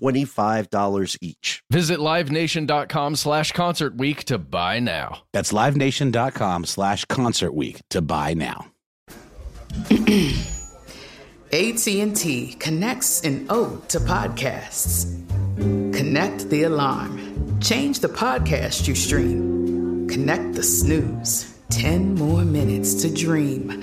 $25 each. Visit livenation.com slash concert week to buy now. That's livenation.com slash concert week to buy now. AT&T connects an ode to podcasts. Connect the alarm. Change the podcast you stream. Connect the snooze. 10 more minutes to dream.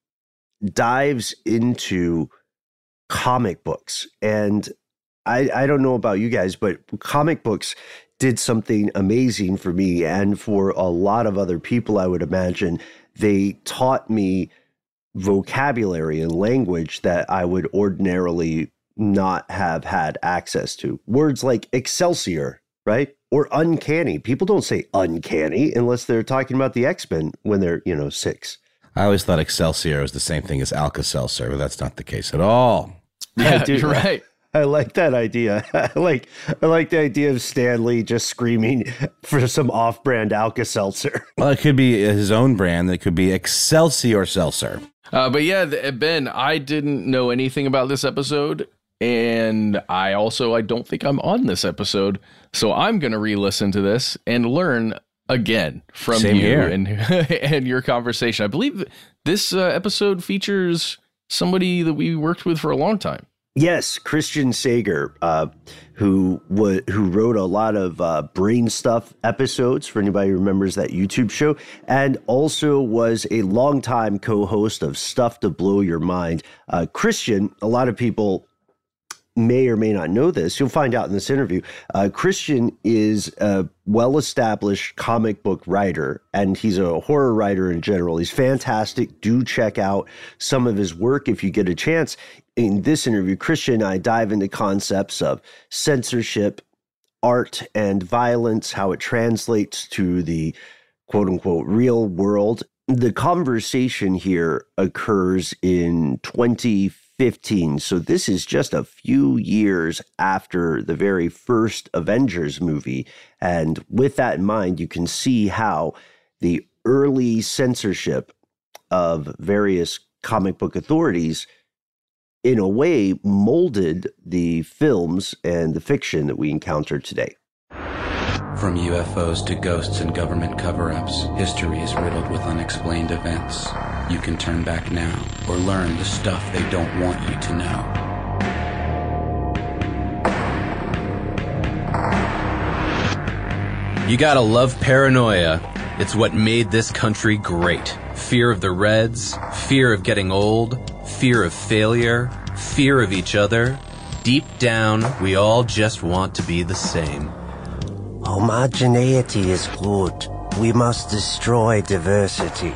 dives into comic books. And I, I don't know about you guys, but comic books did something amazing for me and for a lot of other people, I would imagine. They taught me vocabulary and language that I would ordinarily not have had access to. Words like Excelsior, right? Or uncanny. People don't say uncanny unless they're talking about the X Men when they're, you know, six. I always thought Excelsior was the same thing as Alka Seltzer, but that's not the case at all. Yeah, dude. you're right. I like that idea. I like I like the idea of Stanley just screaming for some off-brand Alka-Seltzer. Well, it could be his own brand. It could be Excelsior Seltzer. Uh, but yeah, th- Ben, I didn't know anything about this episode, and I also I don't think I'm on this episode, so I'm gonna re-listen to this and learn again from Same you here. and and your conversation. I believe this uh, episode features somebody that we worked with for a long time. Yes, Christian Sager, uh, who wa who wrote a lot of uh, brain stuff episodes for anybody who remembers that YouTube show, and also was a longtime co-host of Stuff to Blow Your Mind. Uh, Christian, a lot of people may or may not know this. You'll find out in this interview. Uh, Christian is a well established comic book writer, and he's a horror writer in general. He's fantastic. Do check out some of his work if you get a chance. In this interview, Christian and I dive into concepts of censorship, art, and violence, how it translates to the quote unquote real world. The conversation here occurs in 2015. So this is just a few years after the very first Avengers movie. And with that in mind, you can see how the early censorship of various comic book authorities in a way molded the films and the fiction that we encounter today. From UFOs to ghosts and government cover ups, history is riddled with unexplained events. You can turn back now or learn the stuff they don't want you to know. You gotta love paranoia. It's what made this country great. Fear of the Reds, fear of getting old, fear of failure, fear of each other. Deep down, we all just want to be the same. Homogeneity is good. We must destroy diversity.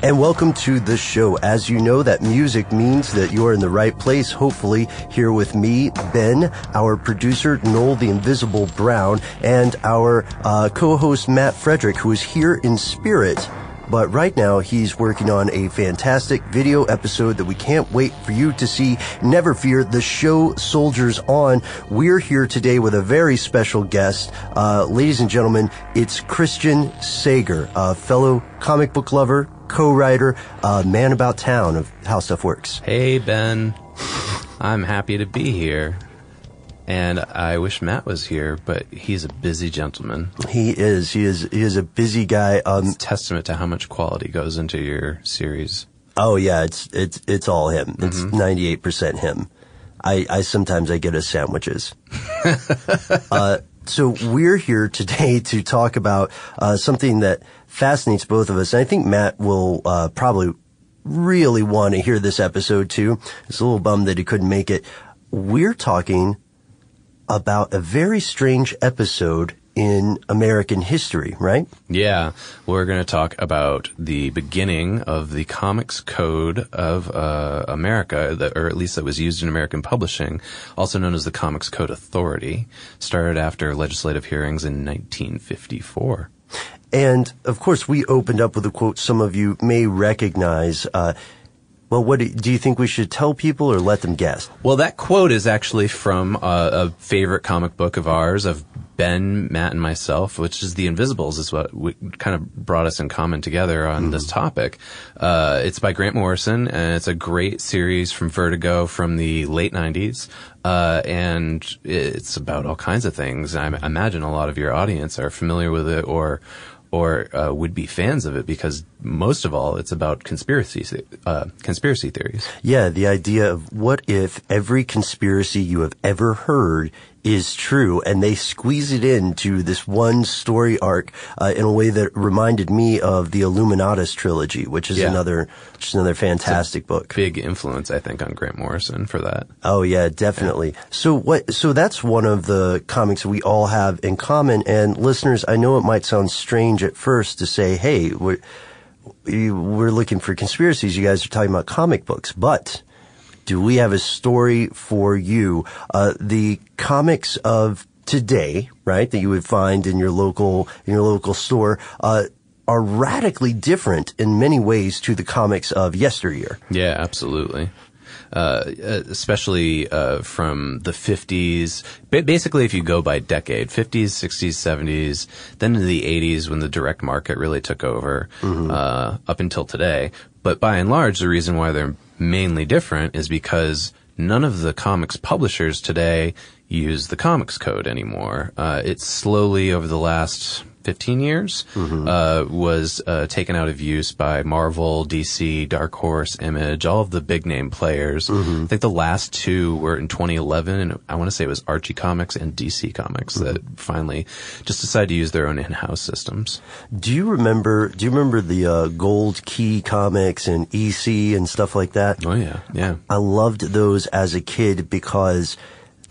And welcome to the show. As you know, that music means that you're in the right place, hopefully, here with me, Ben, our producer, Noel the Invisible Brown, and our uh, co-host, Matt Frederick, who is here in spirit. But right now, he's working on a fantastic video episode that we can't wait for you to see. Never fear, the show soldiers on. We're here today with a very special guest. Uh, ladies and gentlemen, it's Christian Sager, a fellow comic book lover, co-writer, uh, man about town of How Stuff Works. Hey, Ben. I'm happy to be here. And I wish Matt was here, but he's a busy gentleman. He is. He is. He is a busy guy. Um, It's a testament to how much quality goes into your series. oh yeah, it's it's it's all him. It's ninety eight percent him. I, I sometimes I get his sandwiches. uh, so we're here today to talk about uh, something that fascinates both of us. And I think Matt will uh, probably really want to hear this episode too. It's a little bummed that he couldn't make it. We're talking about a very strange episode in American history, right? Yeah, we're going to talk about the beginning of the Comics Code of uh, America, or at least that was used in American publishing, also known as the Comics Code Authority, started after legislative hearings in 1954. And of course, we opened up with a quote some of you may recognize. Uh, well, what do, do you think we should tell people or let them guess? Well, that quote is actually from uh, a favorite comic book of ours, of Ben, Matt, and myself, which is The Invisibles, is what we, kind of brought us in common together on this topic. Uh, it's by Grant Morrison, and it's a great series from Vertigo from the late 90s. Uh, and it's about all kinds of things. I imagine a lot of your audience are familiar with it or or uh, would be fans of it because most of all, it's about conspiracy uh, conspiracy theories. Yeah, the idea of what if every conspiracy you have ever heard is true, and they squeeze it into this one story arc uh, in a way that reminded me of the Illuminatus trilogy, which is Yeah. another, which is another fantastic book. Big influence, I think, on Grant Morrison for that. Oh yeah, definitely. So what? So that's one of the comics we all have in common. And listeners, I know it might sound strange at first to say, "Hey, we're we're looking for conspiracies." You guys are talking about comic books, but do we have a story for you? Uh, the comics of today, right, that you would find in your local in your local store. Uh, are radically different in many ways to the comics of yesteryear. Yeah, absolutely. Uh, especially uh, from the 50s. Basically, if you go by decade, 50s, 60s, 70s, then into the 80s when the direct market really took over, uh, up until today. But by and large, the reason why they're mainly different is because none of the comics publishers today use the comics code anymore. Uh, it's slowly over the last 15 years uh, was uh, taken out of use by Marvel, DC, Dark Horse, Image, all of the big name players. I think the last two were in 2011, and I want to say it was Archie Comics and DC Comics that finally just decided to use their own in-house systems. Do you remember? Do you remember the uh, Gold Key comics and EC and stuff like that? Oh yeah, yeah. I loved those as a kid because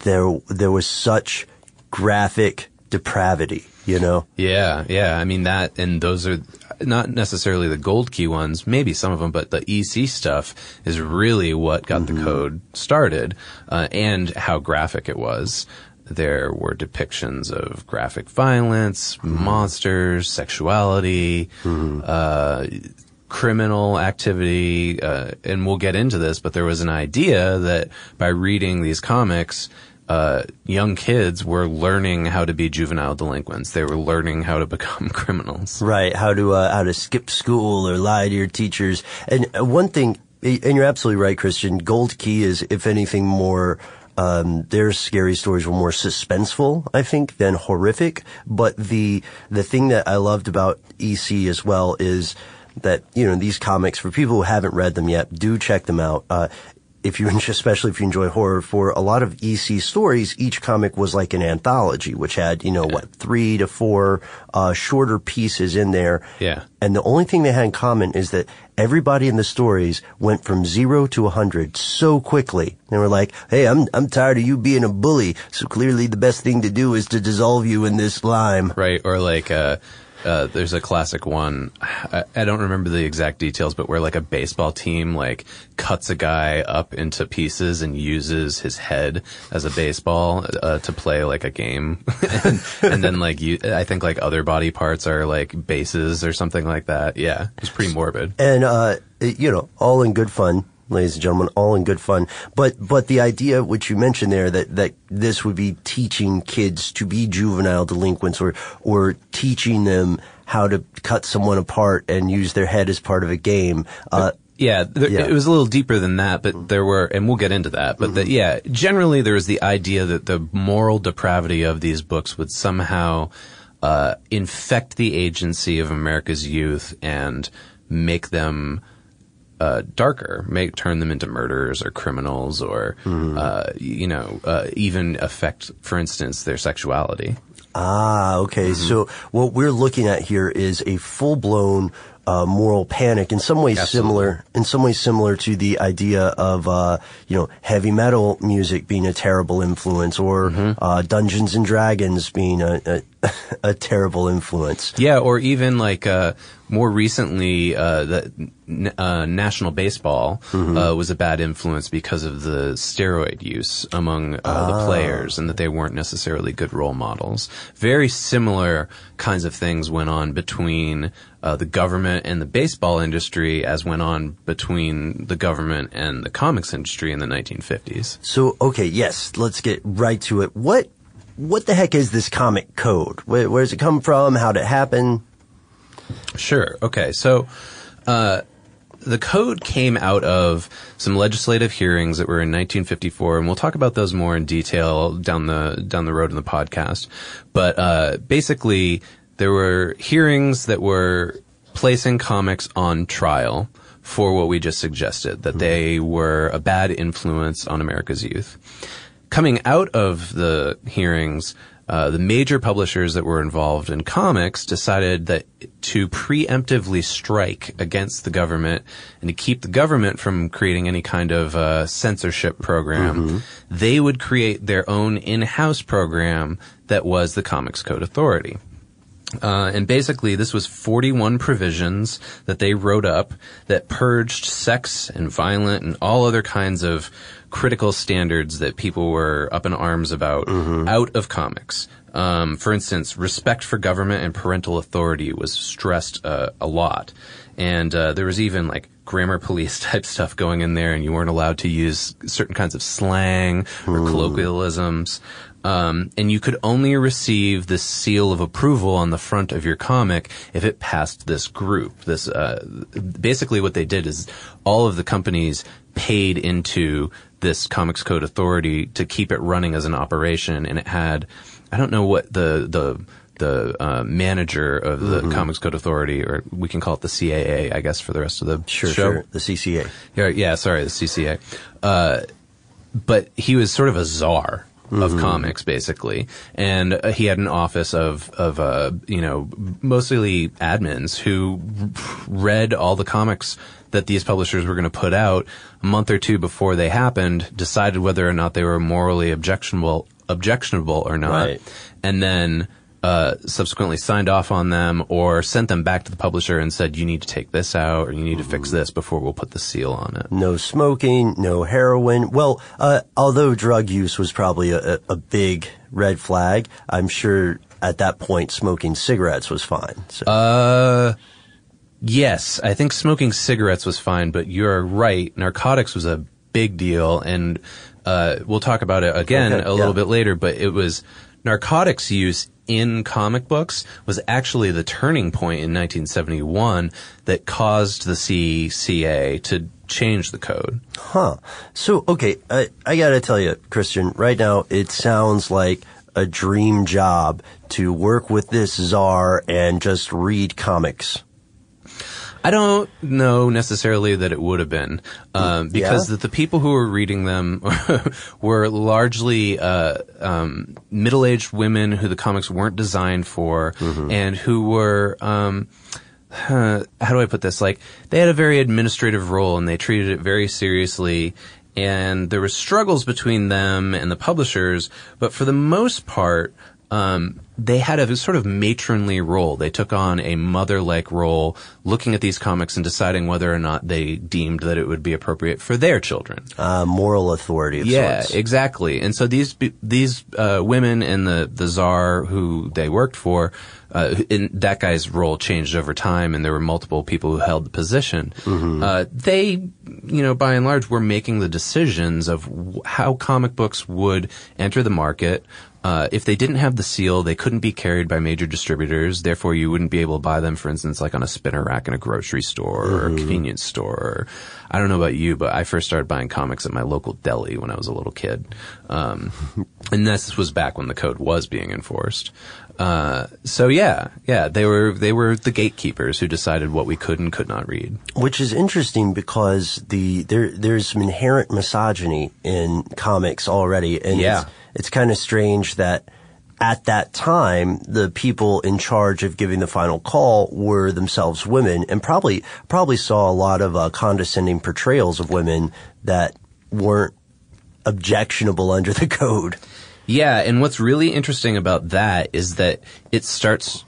there there was such graphic depravity. You know, Yeah, yeah. I mean that, and those are not necessarily the gold key ones. Maybe some of them, but the EC stuff is really what got the code started, uh, and how graphic it was. There were depictions of graphic violence, monsters, sexuality, uh, criminal activity, uh, and we'll get into this. But there was an idea that by reading these comics, uh, young kids were learning how to be juvenile delinquents. They were learning how to become criminals. right? How to uh, how to skip school or lie to your teachers. And uh, one thing, and you're absolutely right, Christian. Gold Key is, if anything, more. Um, their scary stories were more suspenseful, I think, than horrific. But the the thing that I loved about EC as well is that you know these comics for people who haven't read them yet, do check them out. Uh, if you, especially if you enjoy horror, for a lot of EC stories, each comic was like an anthology, which had, you know, what, three to four, uh, shorter pieces in there. Yeah. And the only thing they had in common is that everybody in the stories went from zero to a hundred so quickly. They were like, Hey, I'm, I'm tired of you being a bully. So clearly the best thing to do is to dissolve you in this slime. Right. Or like, uh, uh, there's a classic one. I, I don't remember the exact details, but where like a baseball team like cuts a guy up into pieces and uses his head as a baseball uh, to play like a game, and, and then like you, I think like other body parts are like bases or something like that. Yeah, it's pretty morbid. And, uh, you know, all in good fun. Ladies and gentlemen, all in good fun. But, but the idea which you mentioned there that, that this would be teaching kids to be juvenile delinquents or, or teaching them how to cut someone apart and use their head as part of a game. Uh, Yeah, there, Yeah. it was a little deeper than that, but there were, and we'll get into that. But the, yeah, generally there was the idea that the moral depravity of these books would somehow uh, infect the agency of America's youth and make them uh, darker, make turn them into murderers or criminals, or uh, you know, uh, even affect, for instance, their sexuality. Ah, okay. So what we're looking at here is a full-blown uh, moral panic. In some ways similar, in some ways similar to the idea of uh, you know heavy metal music being a terrible influence, or uh, Dungeons and Dragons being a, a, a terrible influence. Yeah, or even like uh, more recently, uh, the uh, National Baseball uh, was a bad influence because of the steroid use among uh, the players, and that they weren't necessarily good role models. Very similar kinds of things went on between uh, the government and the baseball industry, as went on between the government and the comics industry in the 1950s. So okay, yes, let's get right to it. What what the heck is this comic code? Where, where does it come from? How did it happen? Sure. Okay. So, uh, the code came out of some legislative hearings that were in 1954, and we'll talk about those more in detail down the down the road in the podcast. But uh, basically, there were hearings that were placing comics on trial for what we just suggested that they were a bad influence on America's youth. Coming out of the hearings, uh, the major publishers that were involved in comics decided that to preemptively strike against the government and to keep the government from creating any kind of uh, censorship program, they would create their own in-house program that was the Comics Code Authority. Uh, and basically, this was 41 provisions that they wrote up that purged sex and violent and all other kinds of critical standards that people were up in arms about out of comics. Um, for instance, respect for government and parental authority was stressed uh, a lot. And uh, there was even like grammar police type stuff going in there, and you weren't allowed to use certain kinds of slang or colloquialisms. Um, and you could only receive this seal of approval on the front of your comic if it passed this group. This uh, basically what they did is all of the companies paid into this Comics Code Authority to keep it running as an operation, and it had I don't know what the the the uh, manager of the Comics Code Authority, or we can call it the CAA, I guess, for the rest of the Sure, show. sure. The CCA. Yeah, yeah, sorry, the CCA. Uh, but he was sort of a czar of comics, basically, and uh, he had an office of of uh, you know mostly admins who read all the comics that these publishers were going to put out a month or two before they happened, decided whether or not they were morally objectionable objectionable or not, Right. and then. Uh, subsequently signed off on them or sent them back to the publisher and said, you need to take this out or you need to fix this before we'll put the seal on it. No smoking, no heroin. Well, uh, although drug use was probably a, a, big red flag, I'm sure at that point smoking cigarettes was fine. So. Uh, yes, I think smoking cigarettes was fine, but you're right. Narcotics was a big deal, and uh, we'll talk about it again Okay, a little yeah. bit later. But it was narcotics use in comic books was actually the turning point in 1971 that caused the CCA to change the code. Huh. So, okay, I, I gotta tell you, Christian, right now it sounds like a dream job to work with this czar and just read comics. I don't know necessarily that it would have been, um, because Yeah? the, the people who were reading them were largely uh, um, middle-aged women who the comics weren't designed for, and who were. Um, how do I put this? Like they had a very administrative role, and they treated it very seriously. And there were struggles between them and the publishers, but for the most part, um, they had a sort of matronly role. They took on a mother-like role, looking at these comics and deciding whether or not they deemed that it would be appropriate for their children. Uh, moral authority of Yeah, sorts. exactly. And so these these uh, women and the the czar who they worked for, uh, in that guy's role changed over time, and there were multiple people who held the position. Uh, they, you know, by and large, were making the decisions of w- how comic books would enter the market. Uh, if they didn't have the seal, they couldn't be carried by major distributors. Therefore, you wouldn't be able to buy them, for instance, like on a spinner rack in a grocery store or a convenience store. Or, I don't know about you, but I first started buying comics at my local deli when I was a little kid. Um, and this was back when the code was being enforced. Uh, so yeah, yeah, they were they were the gatekeepers who decided what we could and could not read. Which is interesting because the there there's some inherent misogyny in comics already, and Yeah. it's, it's kind of strange that at that time the people in charge of giving the final call were themselves women, and probably probably saw a lot of uh, condescending portrayals of women that weren't objectionable under the code. Yeah, and what's really interesting about that is that it starts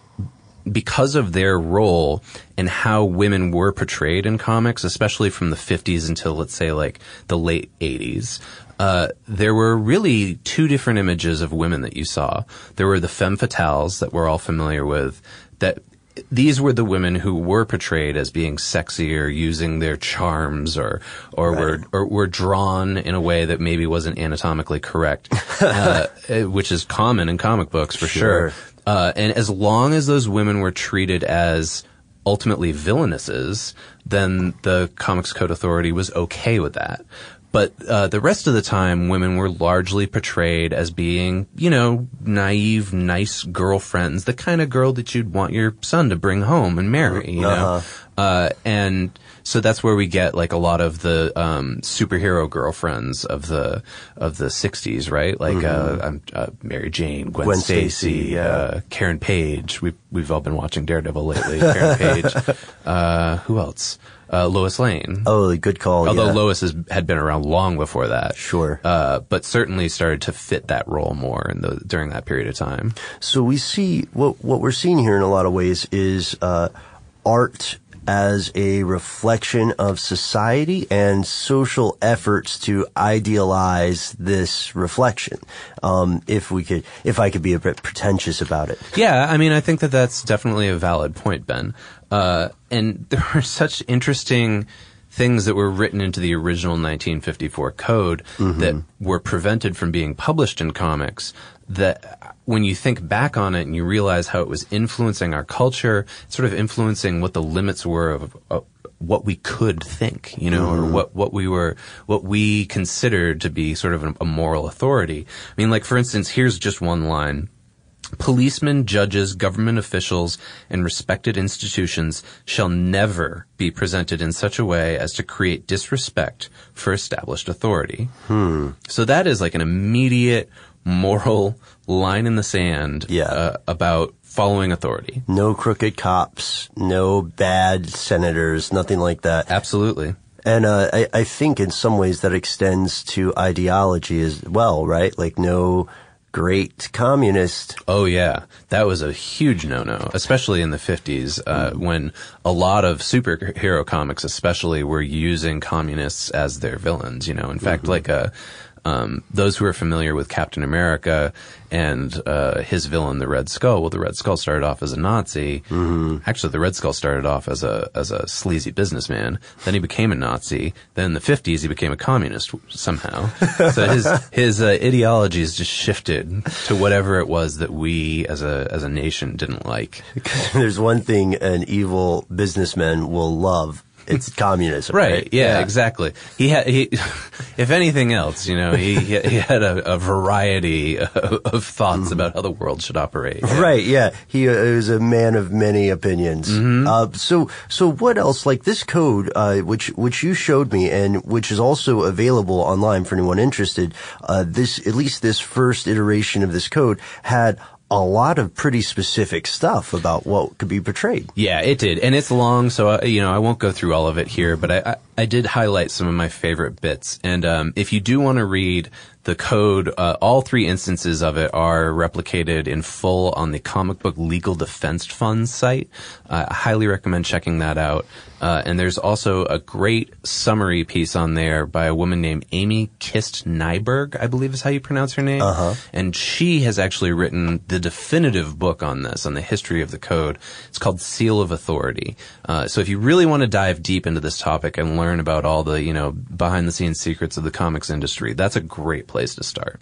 because of their role and how women were portrayed in comics, especially from the 50s until let's say like the late 80s. Uh, there were really two different images of women that you saw. There were the femme fatales that we're all familiar with that these were the women who were portrayed as being sexy or using their charms or or were or were drawn in a way that maybe wasn't anatomically correct, uh, eh, which is common in comic books for sure. Sure. Uh, and as long as those women were treated as ultimately villainesses, then the Comics Code Authority was okay with that. But uh, the rest of the time, women were largely portrayed as being, you know, naive, nice girlfriends, the kind of girl that you'd want your son to bring home and marry, you know. Uh, and so that's where we get like a lot of the um, superhero girlfriends of the of the '60s, right? Like uh, I'm, uh, Mary Jane, Gwen, Gwen Stacy, Stacy, yeah. uh, Karen Page. We've we've all been watching Daredevil lately. Karen Page. Uh, who else? Uh, Lois Lane. Oh, good call. Although yeah. Lois has, had been around long before that, Sure. uh, but certainly started to fit that role more in the during that period of time. So we see what what we're seeing here in a lot of ways is uh, art as a reflection of society and social efforts to idealize this reflection. Um, if we could, if I could be a bit pretentious about it. Yeah, I mean, I think that that's definitely a valid point, Ben. Uh, and there are such interesting things that were written into the original 1954 code that were prevented from being published in comics that when you think back on it and you realize how it was influencing our culture, sort of influencing what the limits were of, of what we could think, you know, or mm-hmm. what, what we were, what we considered to be sort of a, a moral authority. I mean, like, for instance, here's just one line. Policemen, judges, government officials, and respected institutions shall never be presented in such a way as to create disrespect for established authority. Hmm. So that is like an immediate moral line in the sand Yeah. uh, about following authority. No crooked cops, no bad senators, nothing like that. Absolutely. And uh, I, I think in some ways that extends to ideology as well, right? Like no great communist. Oh yeah, that was a huge no-no, especially in the 50s uh, when a lot of superhero comics, especially, were using communists as their villains. You know, in fact, like uh, um, those who are familiar with Captain America and uh, his villain, the Red Skull. Well, the Red Skull started off as a Nazi. Actually, the Red Skull started off as a as a sleazy businessman. Then he became a Nazi. Then in the 50s, he became a communist somehow. so his his uh, ideologies just shifted to whatever it was that we as a as a nation didn't like. There's one thing an evil businessman will love. It's communism. Right. Right. Yeah, Exactly. He had. He, if anything else, you know, he he had a, a variety of, of thoughts about how the world should operate. Right, yeah. He uh, is a man of many opinions. Uh, so, so what else? Like this code, uh, which which you showed me, and which is also available online for anyone interested. Uh, this, at least this first iteration of this code, had a lot of pretty specific stuff about what could be portrayed. Yeah, it did, and it's long, so uh, you know I won't go through all of it here. But I, I, I did highlight some of my favorite bits, and um, if you do want to read the code, uh, all three instances of it are replicated in full on the Comic Book Legal Defense Fund site. Uh, I highly recommend checking that out. Uh, and there's also a great summary piece on there by a woman named Amy Kiste Nyberg, I believe is how you pronounce her name. Uh-huh. And she has actually written the definitive book on this, on the history of the code. It's called Seal of Authority. Uh, so if you really want to dive deep into this topic and learn about all the, you know, behind the scenes secrets of the comics industry, that's a great place to start.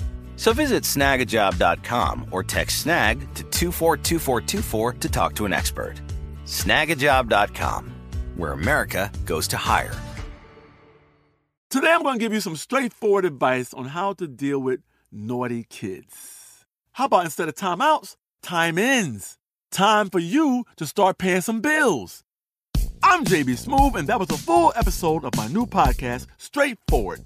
So visit snagajob.com or text snag to 242424 to talk to an expert. Snagajob.com, where America goes to hire. Today, I'm going to give you some straightforward advice on how to deal with naughty kids. How about instead of timeouts, time ins? Time for you to start paying some bills. I'm JB Smoove, and that was a full episode of my new podcast, Straightforward,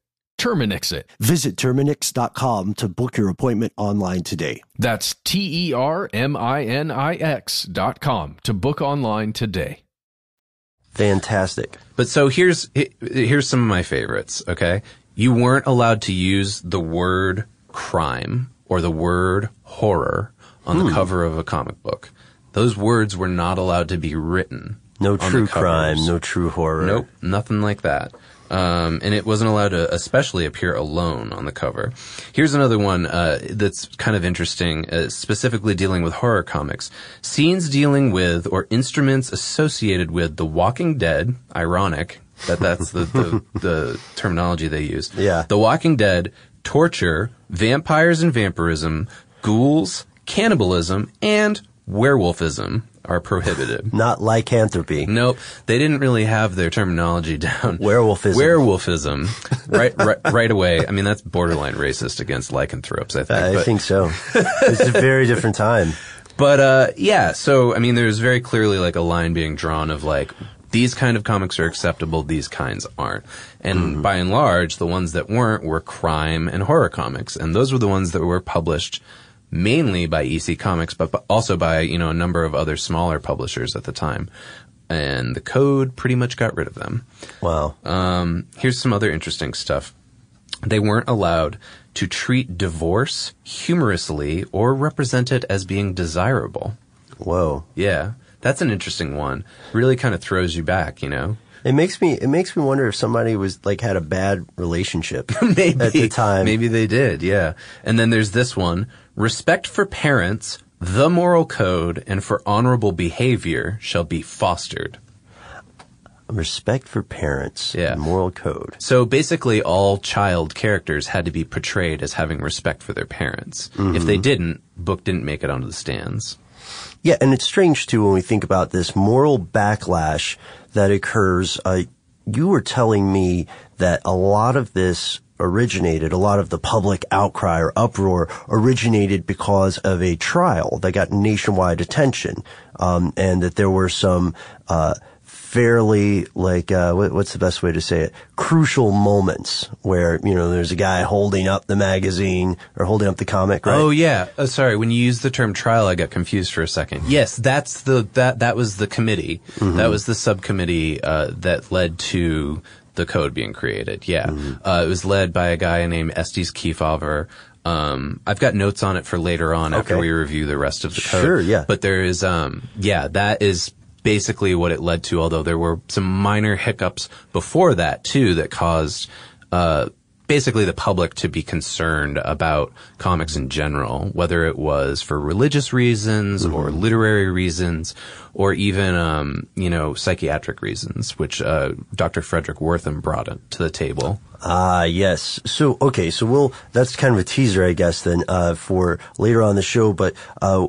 Terminix it. Visit Terminix.com to book your appointment online today. That's T E R M I N I X dot com to book online today. Fantastic. But so here's here's some of my favorites. Okay, you weren't allowed to use the word crime or the word horror on the hmm. cover of a comic book. Those words were not allowed to be written. No true crime, no true horror. Nope, nothing like that. Um, and it wasn't allowed to especially appear alone on the cover. Here's another one uh, that's kind of interesting, uh, specifically dealing with horror comics. Scenes dealing with or instruments associated with The Walking Dead, ironic that that's the, the, the terminology they use. Yeah. The Walking Dead, torture, vampires and vampirism, ghouls, cannibalism, and werewolfism are prohibited. Not lycanthropy. Nope, they didn't really have their terminology down. Werewolfism. Werewolfism, right, right, right away. I mean, that's borderline racist against lycanthropes. I think. I but- think so. it's a very different time. But uh, yeah, so I mean, there's very clearly like a line being drawn of like these kind of comics are acceptable, these kinds aren't. And by and large, the ones that weren't were crime and horror comics, and those were the ones that were published mainly by EC Comics, but also by you know a number of other smaller publishers at the time. And the code pretty much got rid of them. Wow. Um, here's some other interesting stuff. They weren't allowed to treat divorce humorously or represent it as being desirable. Whoa. Yeah, that's an interesting one. Really kind of throws you back, you know? It makes me it makes me wonder if somebody was like had a bad relationship Maybe. at the time. Maybe they did, yeah. And then there's this one respect for parents, the moral code, and for honorable behavior shall be fostered. Respect for parents. Yeah. Moral code. So basically, all child characters had to be portrayed as having respect for their parents. If they didn't, book didn't make it onto the stands. Yeah, and it's strange too when we think about this moral backlash that occurs. Uh, you were telling me that a lot of this originated, a lot of the public outcry or uproar originated because of a trial that got nationwide attention, um, and that there were some uh, fairly like uh, what, what's the best way to say it? Crucial moments where you know there's a guy holding up the magazine or holding up the comic. Right? Oh yeah. Oh, sorry. When you used the term trial, I got confused for a second. Yes, that's the that that was the committee. That was the subcommittee uh, that led to the code being created. Yeah, uh, it was led by a guy named Estes Kefauver. Um, I've got notes on it for later on after we review the rest of the code. Sure, yeah. But there is, um, yeah, that is basically what it led to. Although there were some minor hiccups before that too that caused. Uh, basically the public to be concerned about comics in general, whether it was for religious reasons or literary reasons or even, um, you know, psychiatric reasons, which, uh, Dr. Fredric Wertham brought to the table. Ah, yes. So, okay, so we'll, that's kind of a teaser, I guess, then, uh, for later on the show, but, uh,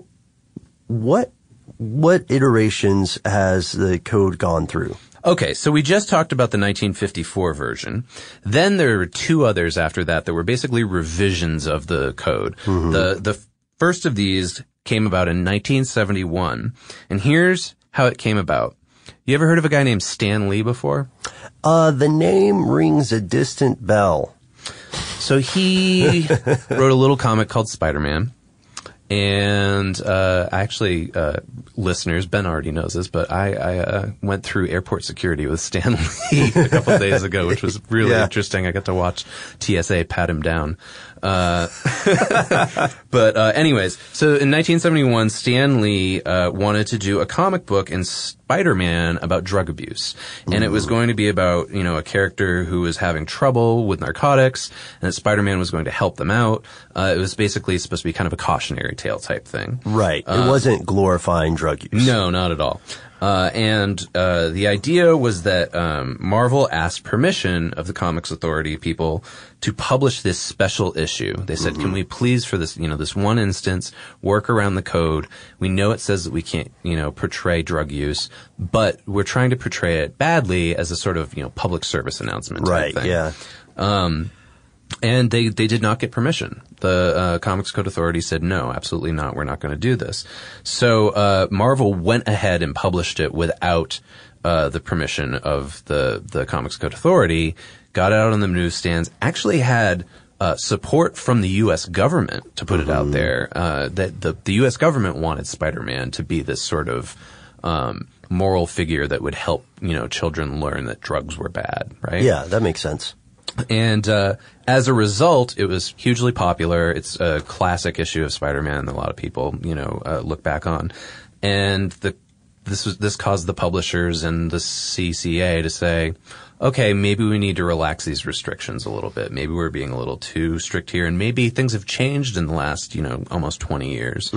what, what iterations has the code gone through? Okay, so we just talked about the 1954 version. Then there were two others after that that were basically revisions of the code. The the first of these came about in 1971, and here's how it came about. You ever heard of a guy named Stan Lee before? Uh, the name rings a distant bell. So he wrote a little comic called Spider-Man. And uh, actually, uh, listeners, Ben already knows this, but I, I uh, went through airport security with Stan Lee a couple of days ago, which was really Yeah. interesting. I got to watch TSA pat him down. Uh, but uh, anyways, so in 1971, Stan Lee uh, wanted to do a comic book in Spider-Man about drug abuse, and it was going to be about you know a character who was having trouble with narcotics, and that Spider-Man was going to help them out. Uh, it was basically supposed to be kind of a cautionary tale type thing. Right. it wasn't glorifying drug use. No, not at all. Uh, and uh, the idea was that um, Marvel asked permission of the Comics Authority people to publish this special issue. They said, "Can we please, for this, you know, this one instance, work around the code? We know it says that we can't, you know, portray drug use, but we're trying to portray it badly as a sort of, you know, public service announcement." Right, thing. yeah. And they, they did not get permission. The uh, Comics Code Authority said, no, absolutely not. We're not going to do this. So uh, Marvel went ahead and published it without uh, the permission of the, the Comics Code Authority, got it out on the newsstands, actually had uh, support from the U.S. government to put it out there. Uh, that the, the U.S. government wanted Spider-Man to be this sort of um, moral figure that would help, you know, children learn that drugs were bad, right? Yeah, that makes sense. And uh, as a result, it was hugely popular. It's a classic issue of Spider-Man that a lot of people, you know, uh, look back on. And the this was this caused the publishers and the CCA to say, okay, maybe we need to relax these restrictions a little bit. Maybe we're being a little too strict here, and maybe things have changed in the last, you know, almost 20 years.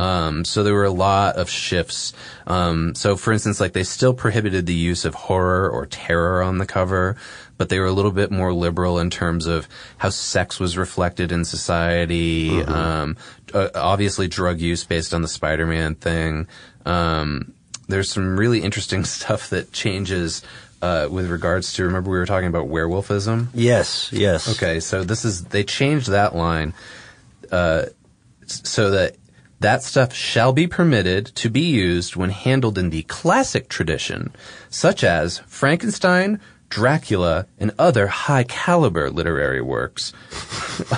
Um, so there were a lot of shifts. Um, so for instance, like they still prohibited the use of horror or terror on the cover, but they were a little bit more liberal in terms of how sex was reflected in society. Um, uh, obviously drug use based on the Spider-Man thing. Um, there's some really interesting stuff that changes uh, with regards to. Remember, we were talking about werewolfism. Yes, yes. Okay, so this is they changed that line uh, so that that stuff shall be permitted to be used when handled in the classic tradition, such as Frankenstein, Dracula, and other high caliber literary works,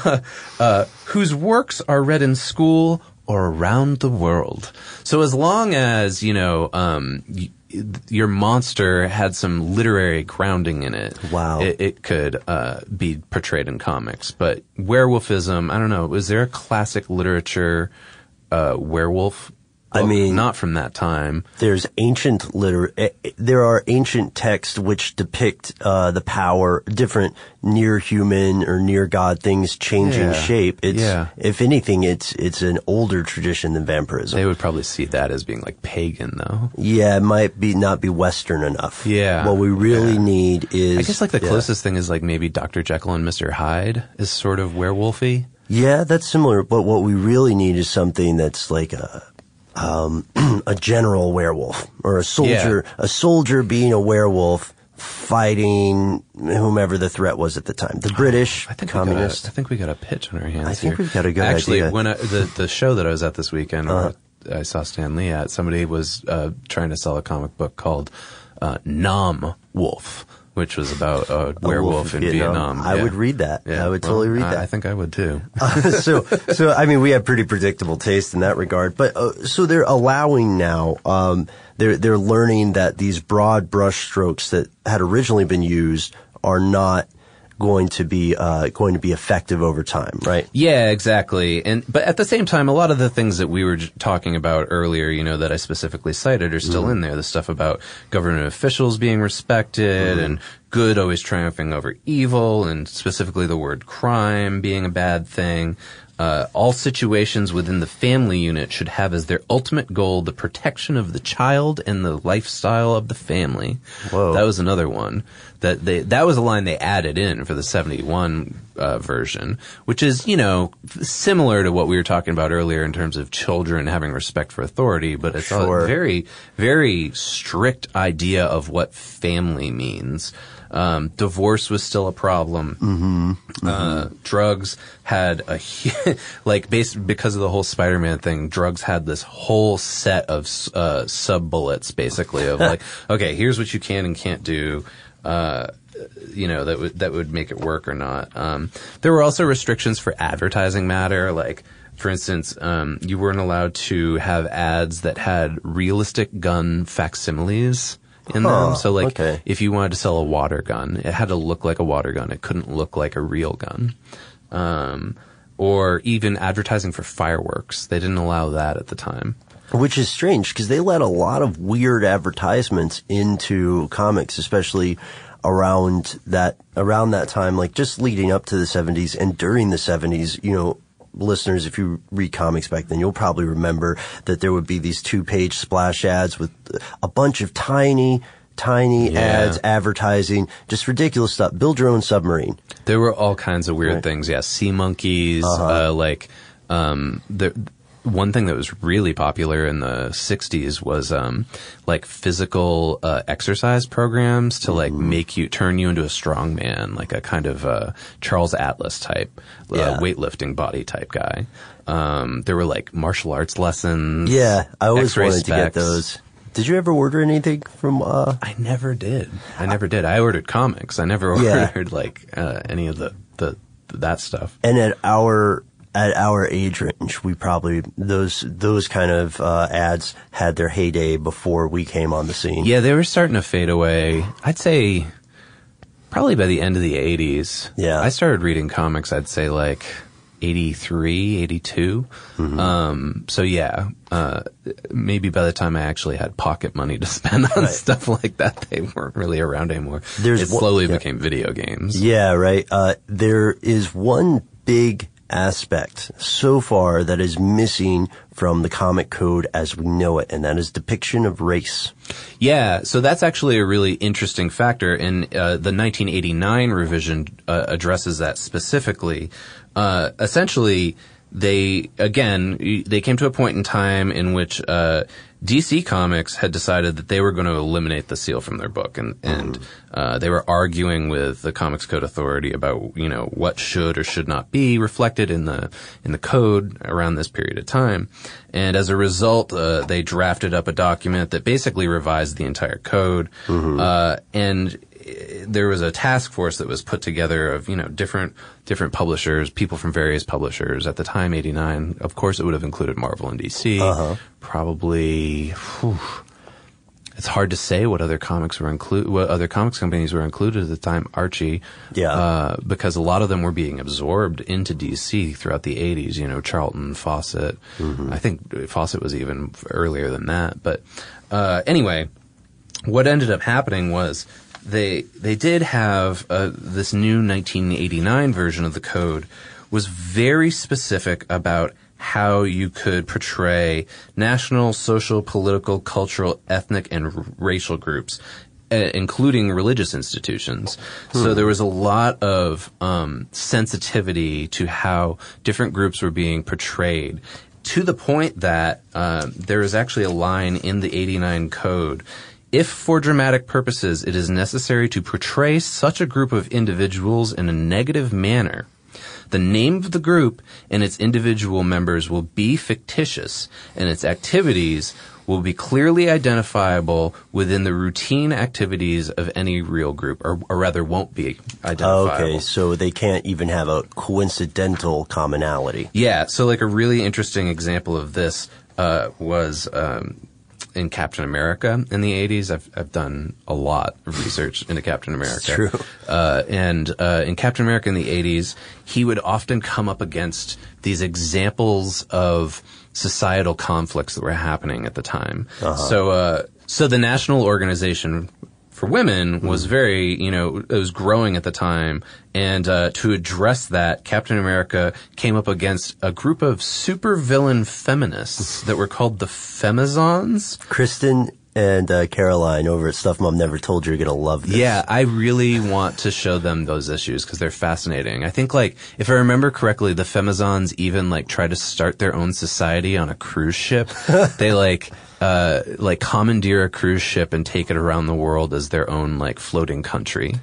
uh, whose works are read in school or around the world. So as long as you know. Um, your monster had some literary grounding in it. Wow. It, it could uh, be portrayed in comics. But werewolfism, I don't know. Was there a classic literature uh, werewolf? I mean- not from that time. There's ancient liter. eh, eh, There are ancient texts which depict uh, the power, different near human or near god things changing Yeah. shape. It's, Yeah. if anything, it's it's an older tradition than vampirism. They would probably see that as being like pagan, though. yeah, it might be not be Western enough. Yeah. What we really Yeah. need is. I guess like the yeah. closest thing is like maybe Dr. Jekyll and Mr. Hyde is sort of werewolfy. Yeah, that's similar. But what we really need is something that's like a um, a general werewolf or a soldier, a soldier being a werewolf fighting whomever the threat was at the time. The British, I think got a, I think we got a pitch on our hands. I think here. we've got a good Actually, idea. Uh-huh. when I, the the show that I was at this weekend, or I saw Stan Lee at, somebody was uh, trying to sell a comic book called uh, Nam Wolf, which was about a werewolf in Vietnam. I Yeah. would read that. Yeah, I would well, totally read that. I think I would too. so, so I mean, we have pretty predictable taste in that regard. But uh, so they're allowing now. Um, they're they're learning that these broad brushstrokes that had originally been used are not going to be uh, going to be effective over time, right? Yeah, exactly. And but at the same time, a lot of the things that we were j- talking about earlier, you know, that I specifically cited, are still in there. The stuff about government officials being respected and good always triumphing over evil, and specifically the word crime being a bad thing. Uh, all situations within the family unit should have as their ultimate goal the protection of the child and the lifestyle of the family. Whoa. That was another one that they that was a line they added in for the 71 uh, version, which is, you know, similar to what we were talking about earlier in terms of children having respect for authority, but it's Sure. a very very strict idea of what family means. Um, divorce was still a problem. Mm-hmm. Uh, drugs had a like based because of the whole Spider-Man thing. Drugs had this whole set of uh, sub bullets, basically of like, okay, here's what you can and can't do. Uh, you know that would that would make it work or not. Um, there were also restrictions for advertising matter, like for instance, um, you weren't allowed to have ads that had realistic gun facsimiles in Huh, them. So like okay. if you wanted to sell a water gun, it had to look like a water gun. It couldn't look like a real gun. Um, or even advertising for fireworks. They didn't allow that at the time. Which is strange because they let a lot of weird advertisements into comics, especially around that around that time, like just leading up to the seventies and during the seventies. You know, listeners, if you read comics back then, you'll probably remember that there would be these two-page splash ads with a bunch of tiny. Tiny Yeah. ads advertising just ridiculous stuff. Build your own submarine. There were all kinds of weird Right. things. Yeah, sea monkeys. Uh-huh. Uh, like um, the one thing that was really popular in the '60s was um, like physical uh, exercise programs to like Mm-hmm. make you turn you into a strong man, like a kind of uh, Charles Atlas type, uh, Yeah. weightlifting body type guy. Um, there were like martial arts lessons. Yeah, I always wanted to get those. Did you ever order anything from? uh I never did. I never did. I ordered comics. I never Yeah. ordered like uh, any of the, the that stuff. And at our at our age range, we probably those those kind of uh, ads had their heyday before we came on the scene. Yeah, they were starting to fade away. I'd say probably by the end of the 80s. Yeah. I started reading comics, I'd say like 83, 82. Um, so yeah, uh, maybe by the time I actually had pocket money to spend on stuff like that, they weren't really around anymore. There's it one- slowly yeah. became video games. Yeah, right. Uh, there is one big aspect so far that is missing from the comic code as we know it, and that is depiction of race. Yeah, so that's actually a really interesting factor, and uh, the 1989 revision uh, addresses that specifically. Uh, essentially, they again they came to a point in time in which uh, DC Comics had decided that they were going to eliminate the seal from their book, and and uh, they were arguing with the Comics Code Authority about you know what should or should not be reflected in the in the code around this period of time, and as a result, uh, they drafted up a document that basically revised the entire code, uh, and there was a task force that was put together of you know different different publishers, people from various publishers. At the time, eighty nine, of course, it would have included Marvel and DC. Probably, whew, it's hard to say what other comics were include, what other comics companies were included at the time. Archie, Yeah. uh, because a lot of them were being absorbed into DC throughout the '80s. You know, Charlton, Fawcett. I think Fawcett was even earlier than that. But uh, anyway, what ended up happening was they they did have uh, this new 1989 version of the code was very specific about how you could portray national, social, political, cultural, ethnic, and r- racial groups, uh, including religious institutions. So there was a lot of um, sensitivity to how different groups were being portrayed to the point that um, there is actually a line in the 89 code. If for dramatic purposes it is necessary to portray such a group of individuals in a negative manner, the name of the group and its individual members will be fictitious, and its activities will be clearly identifiable within the routine activities of any real group, or, or rather won't be identifiable. Okay, so they can't even have a coincidental commonality. Yeah, so like a really interesting example of this uh, was um, in Captain America in the 80s. I've, I've done a lot of research into Captain America. true. Uh, and uh, in Captain America in the 80s, he would often come up against these examples of societal conflicts that were happening at the time. So, uh, so the National Organization for women was very, you know, it was growing at the time. And uh, to address that, Captain America came up against a group of supervillain feminists that were called the Femizons. Kristen and uh, Caroline over at Stuff Mom Never Told You are gonna love this. Yeah, I really want to show them those issues because they're fascinating. I think, like, if I remember correctly, the Femizons even like try to start their own society on a cruise ship. they like. Uh, like commandeer a cruise ship and take it around the world as their own like floating country.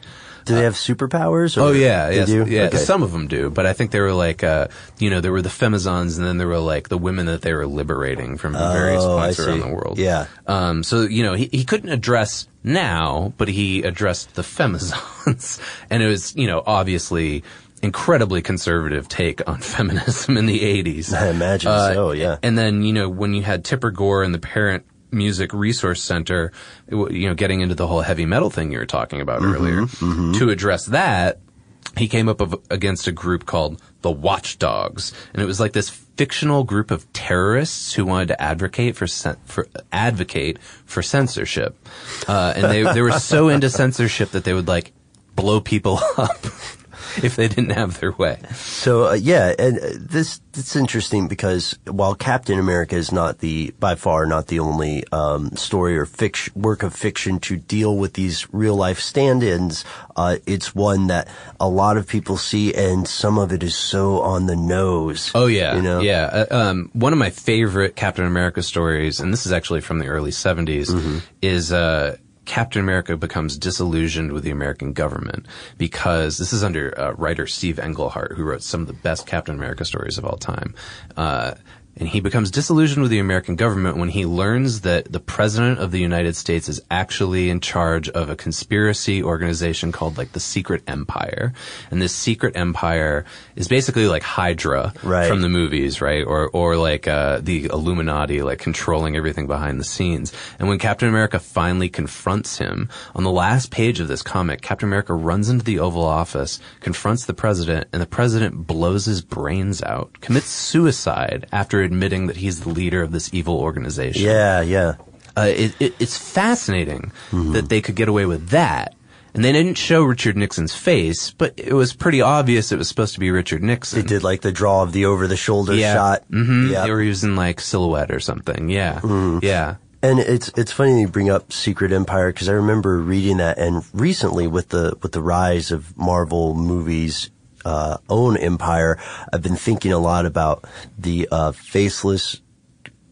Do they have superpowers? Or Oh yeah, they yes, do? yeah. Okay. Some of them do, but I think they were like, uh, you know, there were the femizons, and then there were like the women that they were liberating from various Oh, points I around the world. Yeah. Um, so you know, he he couldn't address now, but he addressed the femizons, and it was you know obviously incredibly conservative take on feminism in the 80s. I imagine Uh, so. Yeah. And then, you know, when you had Tipper Gore and the Parent Music Resource Center, you know, getting into the whole heavy metal thing you were talking about earlier, to address that, he came up of, against a group called the Watchdogs, and it was like this fictional group of terrorists who wanted to advocate for for advocate for censorship, uh, and they they were so into censorship that they would like blow people up if they didn't have their way. So uh, yeah, and uh, this it's interesting because while Captain America is not the by far not the only um, story or fiction work of fiction to deal with these real life stand-ins, uh, it's one that a lot of people see, and some of it is so on the nose. Oh yeah, you know, yeah. Uh, um, one of my favorite Captain America stories, and this is actually from the early '70s, is uh, Captain America becomes disillusioned with the American government because this is under uh, writer Steve Englehart, who wrote some of the best Captain America stories of all time. Uh, and he becomes disillusioned with the American government when he learns that the president of the United States is actually in charge of a conspiracy organization called like the Secret Empire. And this Secret Empire is basically like Hydra Right. from the movies, right? Or, or like, uh, the Illuminati, like controlling everything behind the scenes. And when Captain America finally confronts him, on the last page of this comic, Captain America runs into the Oval Office, confronts the president, and the president blows his brains out, commits suicide after admitting that he's the leader of this evil organization. Yeah, yeah. Uh, it, it, it's fascinating that they could get away with that. And they didn't show Richard Nixon's face, but it was pretty obvious it was supposed to be Richard Nixon. They did like the draw of the over the shoulder yeah. shot. hmm Yeah. They were using like silhouette or something. Yeah. Yeah. And it's it's funny you bring up Secret Empire because I remember reading that, and recently with the with the rise of Marvel movies' uh, own empire, I've been thinking a lot about the uh, faceless,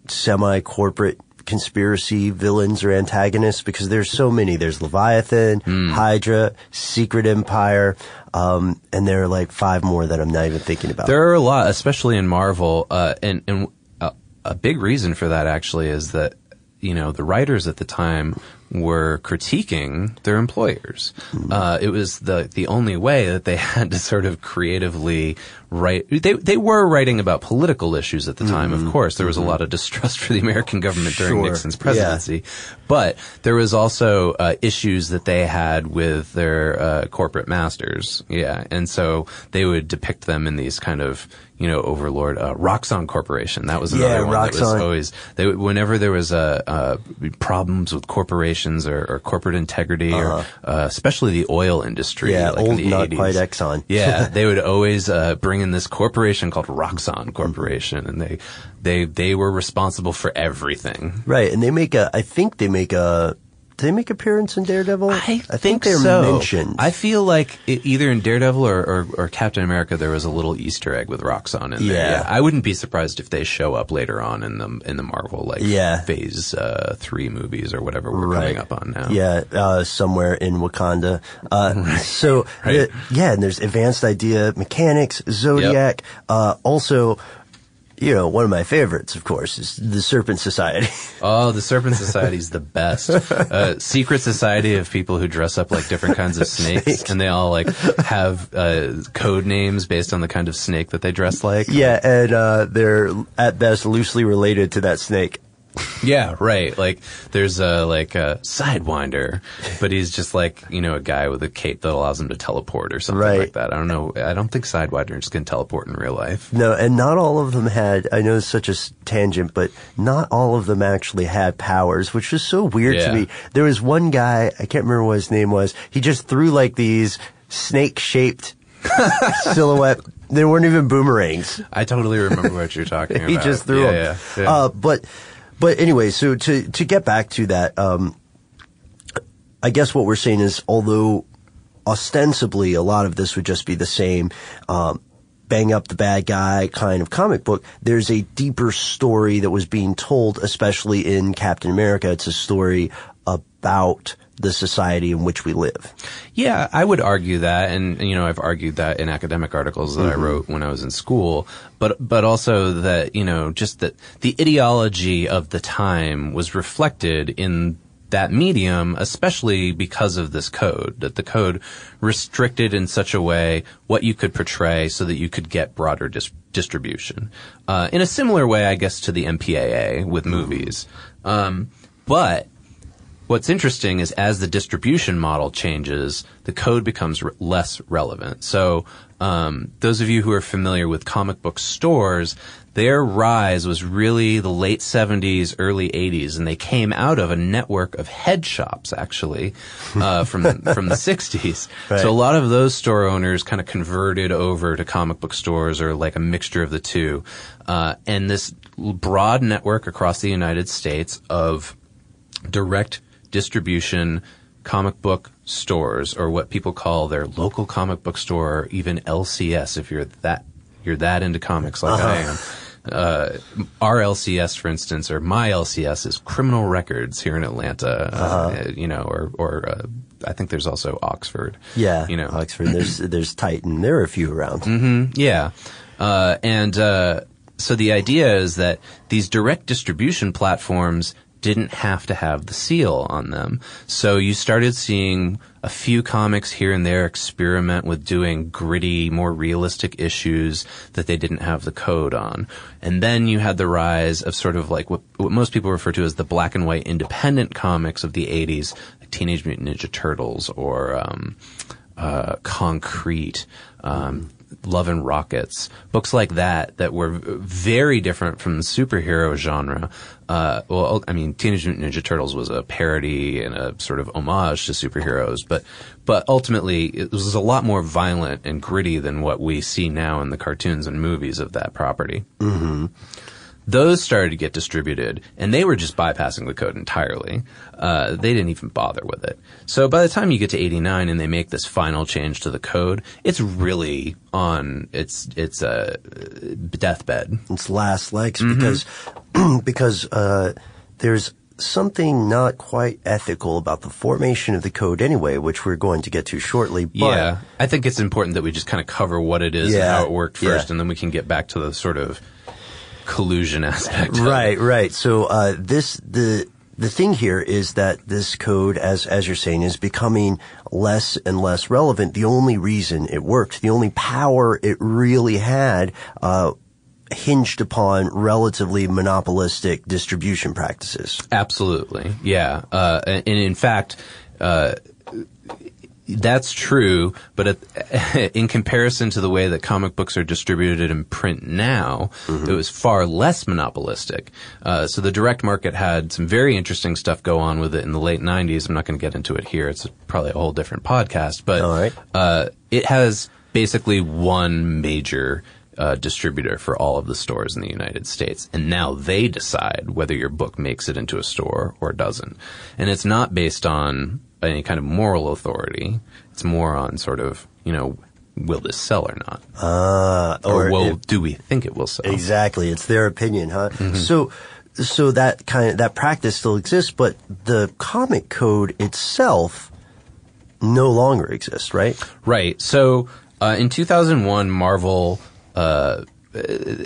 semi corporate conspiracy villains or antagonists because there's so many. There's Leviathan, Hydra, Secret Empire, um, and there are like five more that I'm not even thinking about. There are a lot, especially in Marvel, uh, and and a, a big reason for that actually is that you know the writers at the time were critiquing their employers. Uh, it was the the only way that they had to sort of creatively write. They they were writing about political issues at the time. Of course, there was a lot of distrust for the American government during Sure. Nixon's Yeah. presidency, but there was also uh, issues that they had with their uh, corporate masters. Yeah, and so they would depict them in these kind of you know overlord uh, Roxxon Corporation. That was another Yeah, one that was always they would- whenever there was uh, uh, problems with corporations or, or corporate integrity or uh, especially the oil industry. Uh-huh. yeah, like in old 80s. quite Exxon. Yeah, they would always uh, bring in this corporation called Roxxon Corporation, and they they they were responsible for everything. Right, and they make a. I think they make a. Do they make appearance in Daredevil? I, think, they're so. mentioned. I feel like i either in Daredevil or, or, or Captain America, there was a little Easter egg with Roxxon in there. Yeah. I wouldn't be surprised if they show up later on in the in the Marvel like Yeah. Phase uh, three movies or whatever we're Right. coming up on now. yeah, uh, somewhere in Wakanda. Uh, so Right. the- yeah, and there's advanced idea mechanics, Zodiac. Uh, also, you know, one of my favorites, of course, is the Serpent Society. Oh, the Serpent Society is the best. Uh, secret society of people who dress up like different kinds of snakes, and they all like have uh, code names based on the kind of snake that they dress like. yeah, and uh, they're at best loosely related to that snake. Yeah, right. Like there's a like a sidewinder, but he's just like you know a guy with a cape that allows him to teleport or something Right. like that. I don't know. I don't think sidewinders can teleport in real life. No, and not all of them had. I know it's such a tangent, but not all of them actually had powers, which was so weird Yeah. to me. There was one guy, I can't remember what his name was. He just threw like these snake-shaped silhouette. They weren't even boomerangs. I totally remember what you're talking about. he just threw yeah, them. Yeah, yeah. Uh, but, but anyway, so to to get back to that, um, I guess what we're saying is, although ostensibly a lot of this would just be the same, um, bang up the bad guy kind of comic book, there's a deeper story that was being told, especially in Captain America. It's a story about the society in which we live. Yeah, I would argue that, and you know, I've argued that in academic articles that I wrote when I was in school. But but also that you know, just that the ideology of the time was reflected in that medium, especially because of this code. That the code restricted in such a way what you could portray so that you could get broader dis- distribution. Uh, in a similar way, I guess, to the MPAA with movies. Um, but What's interesting is as the distribution model changes, the code becomes re- less relevant. So, um, those of you who are familiar with comic book stores, their rise was really the late 70s, early 80s, and they came out of a network of head shops, actually, uh, from the, from the 60s. Right. So a lot of those store owners kind of converted over to comic book stores or like a mixture of the two. Uh, and this broad network across the United States of direct distribution comic book stores or what people call their local comic book store or even LCS if you're that you're that into comics like I am. Uh, our LCS, for instance, or my LCS is Criminal Records here in Atlanta, uh, you know, or, or uh, I think there's also Oxford. Yeah, You know, Oxford. There's there's Titan. There are a few around. Mm-hmm. Yeah. Uh, and, uh, so the idea is that these direct distribution platforms didn't have to have the seal on them. So you started seeing a few comics here and there experiment with doing gritty, more realistic issues that they didn't have the code on. And then you had the rise of sort of like what, what most people refer to as the black and white independent comics of the 80s, like Teenage Mutant Ninja Turtles or, um, uh, Concrete, um, Love and Rockets, books like that that were very different from the superhero genre. Uh, well, I mean, Teenage Mutant Ninja Turtles was a parody and a sort of homage to superheroes, but but ultimately it was a lot more violent and gritty than what we see now in the cartoons and movies of that property. Mm-hmm. Those started to get distributed, and they were just bypassing the code entirely. Uh, they didn't even bother with it. So by the time you get to 89 and they make this final change to the code, it's really on its its uh, deathbed. Its last legs Mhm. because because uh, there's something not quite ethical about the formation of the code anyway, which we're going to get to shortly. But yeah, I think it's important that we just kind of cover what it is and how it worked first, yeah. and then we can get back to the sort of collusion aspect. Right, right. So uh, this the the thing here is that this code, as as you're saying, is becoming less and less relevant. The only reason it worked, the only power it really had, uh, hinged upon relatively monopolistic distribution practices. Absolutely, yeah. Uh, and, and in fact, uh, that's true. But at, in comparison to the way that comic books are distributed in print now, it was far less monopolistic. Uh, so the direct market had some very interesting stuff go on with it in the late '90s. I'm not going to get into it here. It's probably a whole different podcast. But uh, it has basically one major uh, distributor for all of the stores in the United States. And now they decide whether your book makes it into a store or doesn't. And it's not based on any kind of moral authority. It's more on sort of, you know, will this sell or not? Uh, or or will, if- do we think it will sell? Exactly. It's their opinion, huh? So, so that kind of, that practice still exists, but the comic code itself no longer exists, right? Right. So uh, in 2001, Marvel uh,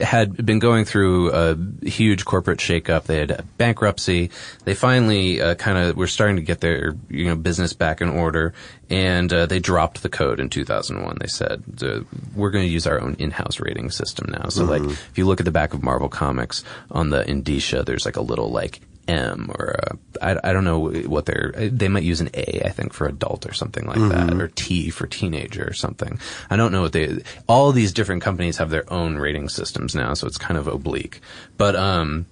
had been going through a huge corporate shakeup. They had bankruptcy. They finally uh, kind of were starting to get their you know business back in order, and uh, they dropped the code in 2001. They said uh, we're going to use our own in-house rating system now. So like Mhm. if you look at the back of Marvel Comics on the indicia, there's like a little like M or a, I, I don't know what they're they might use an A I think for adult or something like that Mhm. or T for teenager or something. I don't know what they all these different companies have their own rating systems now, so it's kind of oblique. But um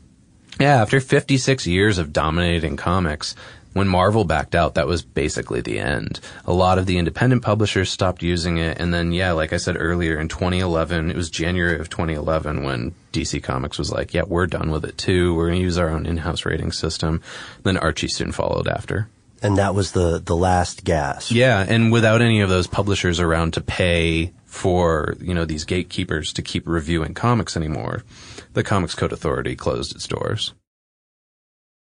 yeah, after 56 years of dominating comics, when Marvel backed out, that was basically the end. A lot of the independent publishers stopped using it, and then, yeah, like I said earlier, in 2011, it was January of 2011 when DC Comics was like, yeah, we're done with it too. We're going to use our own in-house rating system. Then Archie soon followed after. And that was the, the last gas. Yeah, and without any of those publishers around to pay for, you know, these gatekeepers to keep reviewing comics anymore, the Comics Code Authority closed its doors.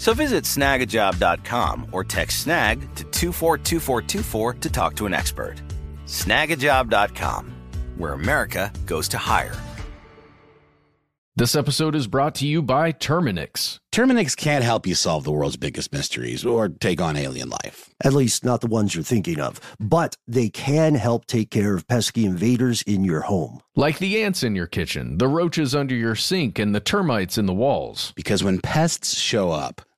So visit snagajob.com or text snag to 242424 to talk to an expert. Snagajob.com, where America goes to hire. This episode is brought to you by Terminix. Terminix can't help you solve the world's biggest mysteries or take on alien life. At least not the ones you're thinking of. But they can help take care of pesky invaders in your home. Like the ants in your kitchen, the roaches under your sink, and the termites in the walls. Because when pests show up,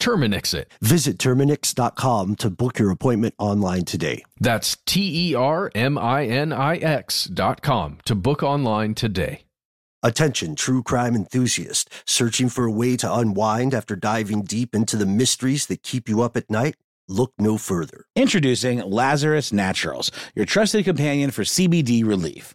Terminix it. Visit Terminix.com to book your appointment online today. That's T E R M I N I X dot com to book online today. Attention, true crime enthusiast, searching for a way to unwind after diving deep into the mysteries that keep you up at night? Look no further. Introducing Lazarus Naturals, your trusted companion for CBD relief.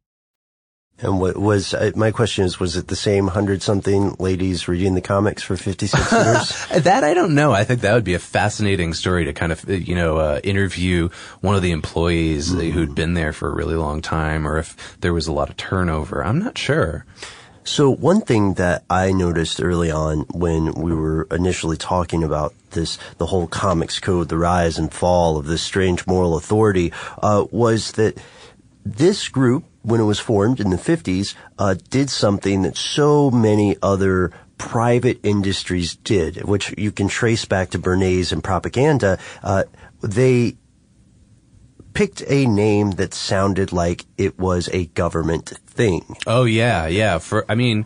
And what was uh, my question is, was it the same hundred something ladies reading the comics for 56 years? that I don't know. I think that would be a fascinating story to kind of, uh, you know, uh, interview one of the employees mm. who'd been there for a really long time or if there was a lot of turnover. I'm not sure. So one thing that I noticed early on when we were initially talking about this, the whole comics code, the rise and fall of this strange moral authority, uh, was that this group when it was formed in the 50s, uh, did something that so many other private industries did, which you can trace back to Bernays and propaganda. Uh, they picked a name that sounded like it was a government thing. Oh yeah, yeah. For I mean,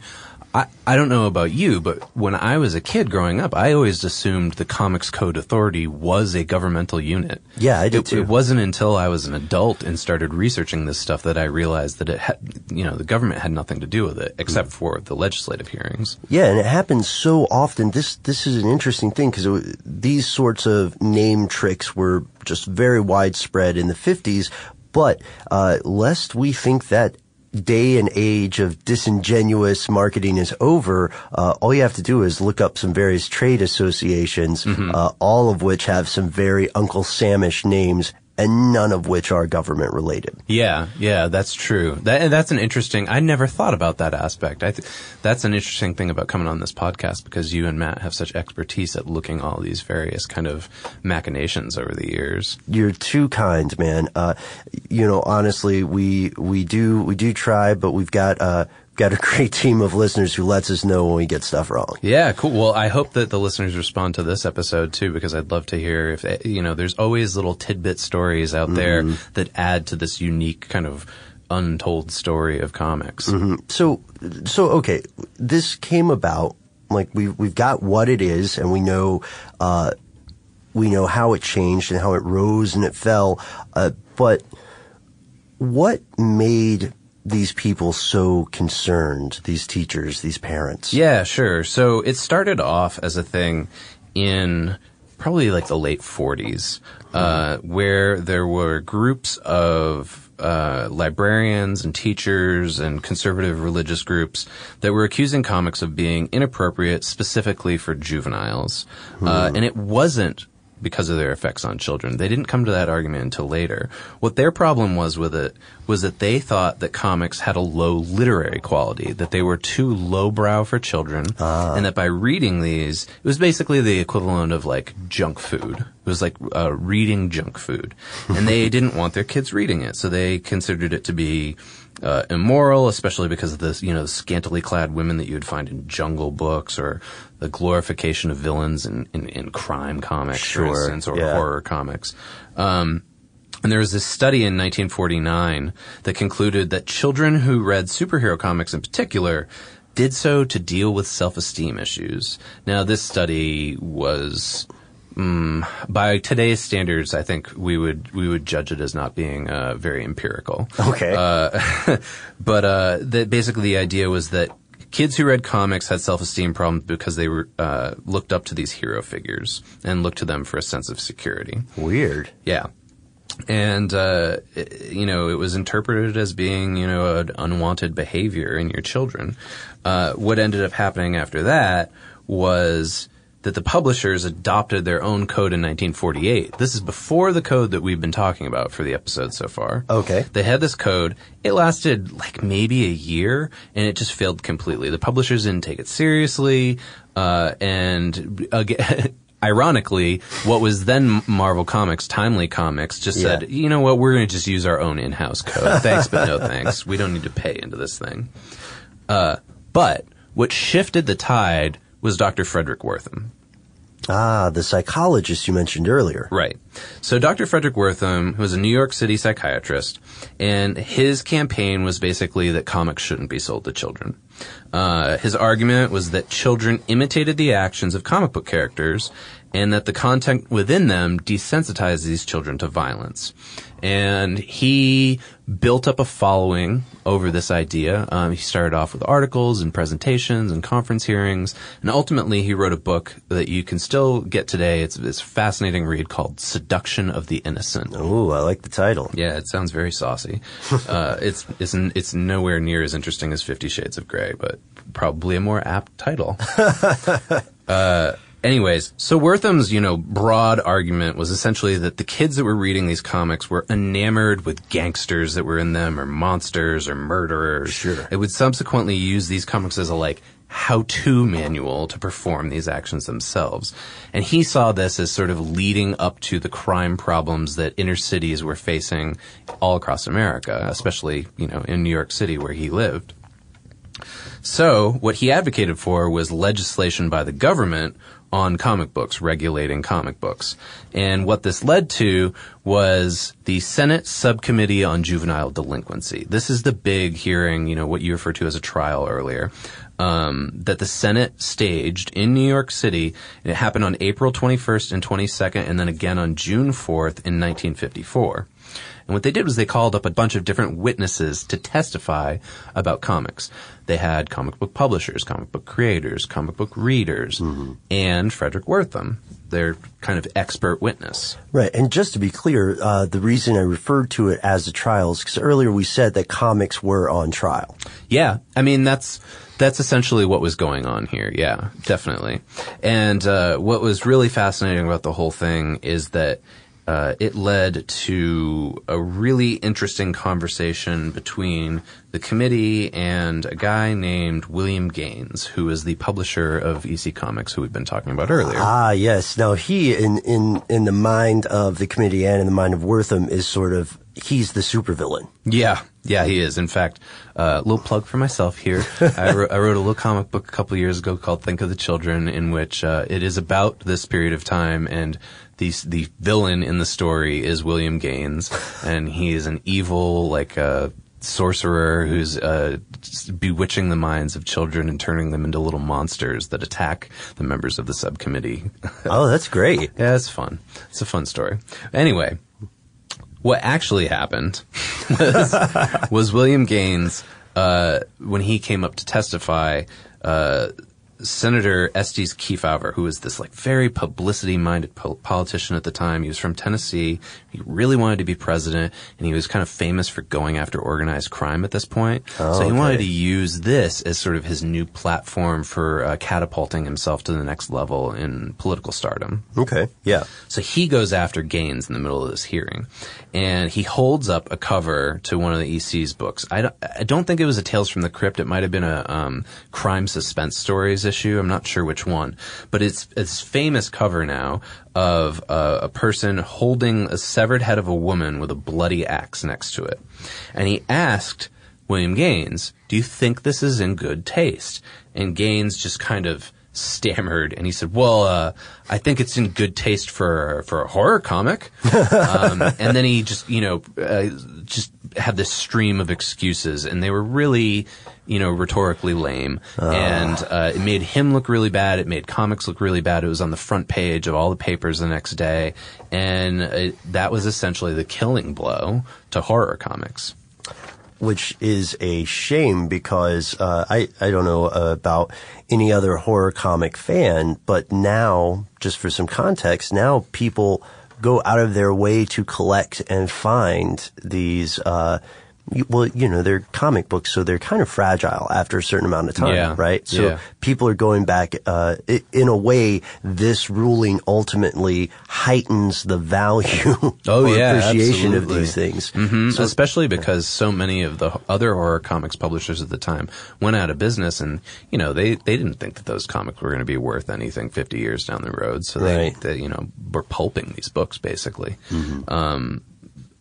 I, I don't know about you, but when I was a kid growing up, I always assumed the Comics Code Authority was a governmental unit. Yeah, I did it, too. It wasn't until I was an adult and started researching this stuff that I realized that it had, you know, the government had nothing to do with it except for the legislative hearings. Yeah, and it happens so often. This this is an interesting thing because these sorts of name tricks were just very widespread in the 50s. But uh, lest we think that day and age of disingenuous marketing is over, uh, all you have to do is look up some various trade associations, mm-hmm. uh, all of which have some very Uncle Samish names and none of which are government related. Yeah, yeah, that's true. That, that's an interesting. I never thought about that aspect. I th- that's an interesting thing about coming on this podcast because you and Matt have such expertise at looking all these various kind of machinations over the years. You're too kind, man. Uh, you know, honestly, we we do we do try, but we've got uh, got a great team of listeners who lets us know when we get stuff wrong. Yeah, cool. Well, I hope that the listeners respond to this episode too, because I'd love to hear if, eh, you know, there's always little tidbit stories out mm-hmm. there that add to this unique kind of untold story of comics. Mm-hmm. So, so, okay, this came about, like, we've, we've got what it is and we know, uh, we know how it changed and how it rose and it fell, uh, but what made these people so concerned, these teachers, these parents? Yeah, sure. So it started off as a thing in probably like the late 40s, uh, where there were groups of uh, librarians and teachers and conservative religious groups that were accusing comics of being inappropriate specifically for juveniles. Uh, and it wasn't because of their effects on children. They didn't come to that argument until later. What their problem was with it was that they thought that comics had a low literary quality, that they were too lowbrow for children, ah. and that by reading these, it was basically the equivalent of like junk food. It was like uh, reading junk food. And they didn't want their kids reading it, so they considered it to be uh, immoral, especially because of the you know scantily clad women that you would find in Jungle books or the glorification of villains in, in, in crime comics, Sure, for instance, or yeah. horror comics. Um, and there was this study in 1949 that concluded that children who read superhero comics in particular did so to deal with self-esteem issues. Now, this study was, mm, by today's standards, I think we would we would judge it as not being uh, very empirical. Okay. Uh, but uh, that basically the idea was that kids who read comics had self-esteem problems because they were uh, looked up to these hero figures and looked to them for a sense of security. Weird. Yeah. And, uh, i- you know, it was interpreted as being, you know, an unwanted behavior in your children. Uh, what ended up happening after that was that the publishers adopted their own code in 1948. This is before the code that we've been talking about for the episode so far. Okay. They had this code. It lasted like maybe a year and it just failed completely. The publishers didn't take it seriously. Uh, and again, ironically, what was then Marvel Comics, Timely Comics, just Yeah. said, you know what, we're going to just use our own in-house code. Thanks, but no thanks. We don't need to pay into this thing. Uh, but what shifted the tide was Dr. Fredric Wertham. Ah, the psychologist you mentioned earlier. Right. So Dr. Fredric Wertham who was a New York City psychiatrist, and his campaign was basically that comics shouldn't be sold to children. Uh, his argument was that children imitated the actions of comic book characters, and that the content within them desensitized these children to violence. And he built up a following over this idea. Um, he started off with articles and presentations and conference hearings, and ultimately he wrote a book that you can still get today. It's a fascinating read called "Seduction of the Innocent." Oh, I like the title. Yeah, it sounds very saucy. uh, it's it's n- it's nowhere near as interesting as Fifty Shades of Grey, but probably a more apt title. uh, anyways, so Wertham's you know broad argument was essentially that the kids that were reading these comics were enamored with gangsters that were in them, or monsters, or murderers. Sure, it would subsequently use these comics as a like how-to manual to perform these actions themselves. And he saw this as sort of leading up to the crime problems that inner cities were facing all across America, especially, you know, in New York City where he lived. So, what he advocated for was legislation by the government on comic books, regulating comic books. And what this led to was the Senate Subcommittee on Juvenile Delinquency. This is the big hearing, you know, what you referred to as a trial earlier, um, that the Senate staged in New York City. And it happened on April 21st and 22nd, and then again on June 4th in 1954. And what they did was they called up a bunch of different witnesses to testify about comics. They had comic book publishers, comic book creators, comic book readers, and Fredric Wertham, their kind of expert witness. Right. And just to be clear, uh, the reason I referred to it as a trial is because earlier we said that comics were on trial. Yeah, I mean that's that's essentially what was going on here. Yeah, definitely. And uh, what was really fascinating about the whole thing is that uh, it led to a really interesting conversation between the committee and a guy named William Gaines, who is the publisher of EC Comics, who we've been talking about earlier. Ah, yes. Now he, in, in, in the mind of the committee and in the mind of Wertham, is sort of, he's the supervillain. Yeah, yeah, he is. In fact, a uh, little plug for myself here. I, wrote, I wrote a little comic book a couple years ago called Think of the Children, in which uh, it is about this period of time, and the the villain in the story is William Gaines, and he is an evil like uh, sorcerer who's uh, bewitching the minds of children and turning them into little monsters that attack the members of the subcommittee. Oh, that's great. yeah, it's fun. It's a fun story. Anyway, what actually happened was, was William Gaines, uh, when he came up to testify, uh, Senator Estes Kefauver, who was this like very publicity-minded po- politician at the time, he was from Tennessee. He really wanted to be president, and he was kind of famous for going after organized crime at this point. Oh, so he okay. wanted to use this as sort of his new platform for uh, catapulting himself to the next level in political stardom. Okay. Yeah. So he goes after Gaines in the middle of this hearing, and he holds up a cover to one of the EC's books. I don't, I don't think it was a Tales from the Crypt. It might have been a um, crime suspense stories issue. I'm not sure which one, but it's it's famous cover now of uh, a person holding a severed head of a woman with a bloody axe next to it, and he asked William Gaines, do you think this is in good taste? And Gaines just kind of stammered and he said, well, uh, I think it's in good taste for, for a horror comic. um, and then he just, you know, uh, just had this stream of excuses and they were really, you know, rhetorically lame. And, uh, it made him look really bad. It made comics look really bad. It was on the front page of all the papers the next day. And it, that was essentially the killing blow to horror comics. which is a shame because uh, I I don't know about any other horror comic fan, but now just for some context, now people go out of their way to collect and find these. Uh, well, you know, they're comic books, so they're kind of fragile after a certain amount of time, Yeah. right? So Yeah. people are going back. Uh, in a way, this ruling ultimately heightens the value Oh or yeah, appreciation of these things. hmm So- Especially because so many of the other horror comics publishers at the time went out of business, and you know they they didn't think that those comics were going to be worth anything 50 years down the road. So they, Right. they you know were pulping these books basically. Um,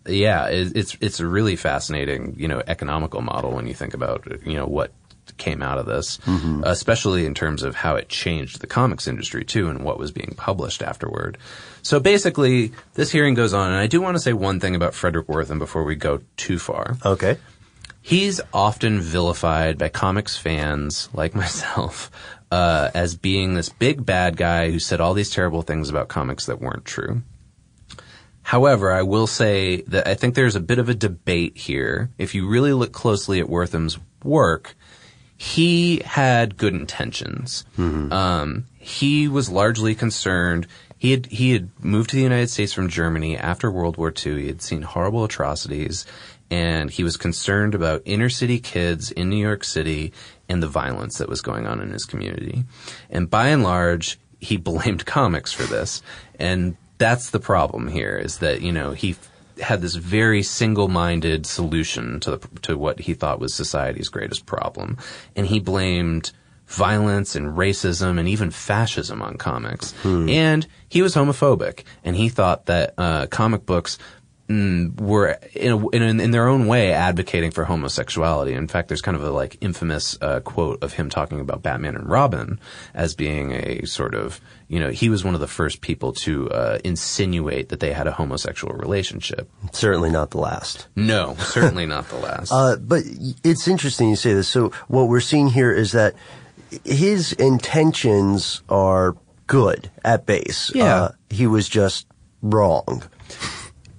yeah, it, it's it's a really fascinating you know economical model when you think about you know what came out of this, especially in terms of how it changed the comics industry too, and what was being published afterward. So basically, this hearing goes on, and I do want to say one thing about Fredric Wertham before we go too far. Okay. He's often vilified by comics fans like myself uh, as being this big bad guy who said all these terrible things about comics that weren't true. However, I will say that I think there's a bit of a debate here. If you really look closely at Wertham's work, he had good intentions. Um, he was largely concerned. He had he had moved to the United States from Germany after World War II. He had seen horrible atrocities, and he was concerned about inner city kids in New York City and the violence that was going on in his community. And by and large, he blamed comics for this. And that's the problem here is that, you know, he f- had this very single-minded solution to the, to what he thought was society's greatest problem. And he blamed violence and racism and even fascism on comics. And he was homophobic and he thought that uh, comic books mm, were in, a, in, in their own way advocating for homosexuality. In fact, there's kind of a like infamous uh, quote of him talking about Batman and Robin as being a sort of you know he was one of the first people to uh, insinuate that they had a homosexual relationship. Certainly not the last. No, certainly not the last. Uh, but it's interesting you say this. So what we're seeing here is that his intentions are good at base. Yeah. Uh, he was just wrong.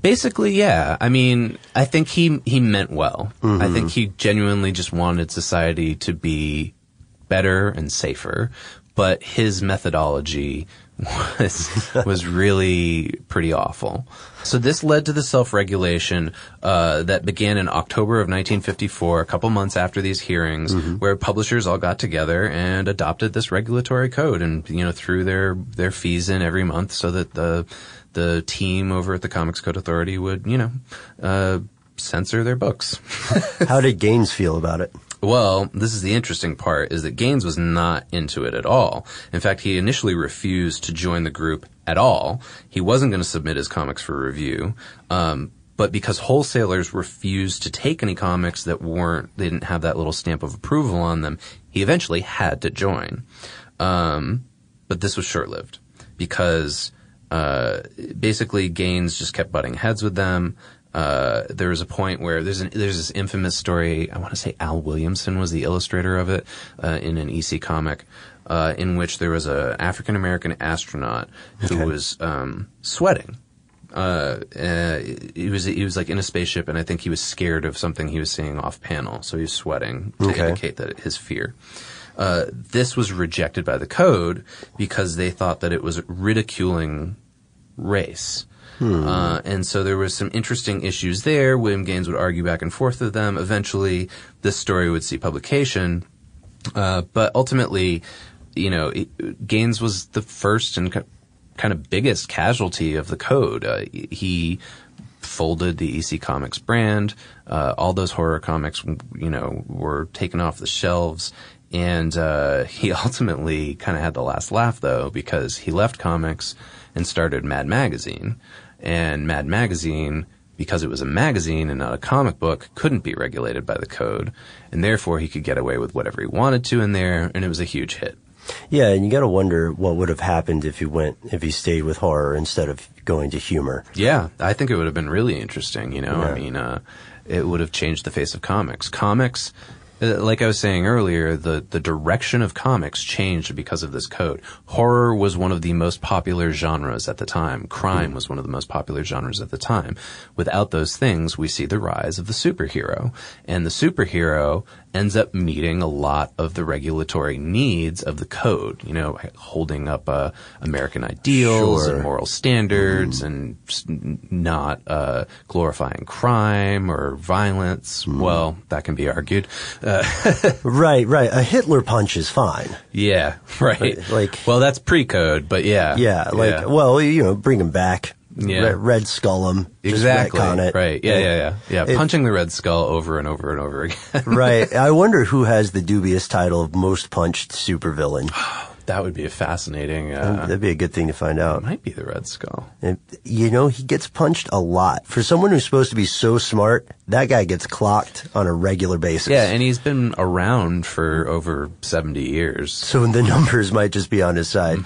Basically, yeah. I mean, I think he he meant well. Mm-hmm. I think he genuinely just wanted society to be better and safer, but his methodology was was really pretty awful. So this led to the self-regulation uh, that began in October of 1954, a couple months after these hearings, where publishers all got together and adopted this regulatory code, and you know threw their their fees in every month so that the the team over at the Comics Code Authority would you know uh, censor their books. How did Gaines feel about it? Well, this is the interesting part is that Gaines was not into it at all. In fact, he initially refused to join the group at all. He wasn't going to submit his comics for review. Um, but because wholesalers refused to take any comics that weren't, they didn't have that little stamp of approval on them, he eventually had to join. Um, but this was short-lived because, uh, basically Gaines just kept butting heads with them. Uh, there was a point where there's an, there's this infamous story. I want to say Al Williamson was the illustrator of it uh, in an EC comic, uh, in which there was a African American astronaut who was um, sweating. Uh, uh, he was he was like in a spaceship, and I think he was scared of something he was seeing off panel, so he was sweating to Okay. indicate that his fear. Uh, this was rejected by the code because they thought that it was ridiculing race. Uh, and so there was some interesting issues there. William Gaines would argue back and forth with them. Eventually, this story would see publication. Uh, but ultimately, you know, it, Gaines was the first and ki- kind of biggest casualty of the code. Uh, he folded the EC Comics brand. Uh, all those horror comics, you know, were taken off the shelves. And uh, he ultimately kind of had the last laugh, though, because he left comics and started Mad Magazine. And Mad Magazine because it was a magazine and not a comic book, couldn't be regulated by the code, and therefore he could get away with whatever he wanted to in there, and it was a huge hit. Yeah, and you got to wonder what would have happened if he went if he stayed with horror instead of going to humor. Yeah, I think it would have been really interesting. You know, Yeah. I mean, uh, it would have changed the face of comics. Comics, Uh, like I was saying earlier, the the direction of comics changed because of this code. Horror was one of the most popular genres at the time. Crime hmm. was one of the most popular genres at the time. Without those things, we see the rise of the superhero, and the superhero ends up meeting a lot of the regulatory needs of the code. You know, holding up uh, American ideals Sure. and moral standards and just n- not uh, glorifying crime or violence. Well, that can be argued. Uh, Right, right. A Hitler punch is fine. yeah, right. Like- like- well, that's pre-code, but yeah, Yeah, like yeah. well, you know, bring him back. Yeah. Red, red skull him. Exactly. it. Right. Yeah, yeah, yeah, yeah. It- Punching the red skull over and over and over again. right. I wonder who has the dubious title of most punched supervillain. that would be a fascinating. Uh, That'd be a good thing to find out. might be the red skull. And, you know, he gets punched a lot. For someone who's supposed to be so smart, that guy gets clocked on a regular basis. Yeah, and he's been around for over seventy years. So the numbers might just be on his side.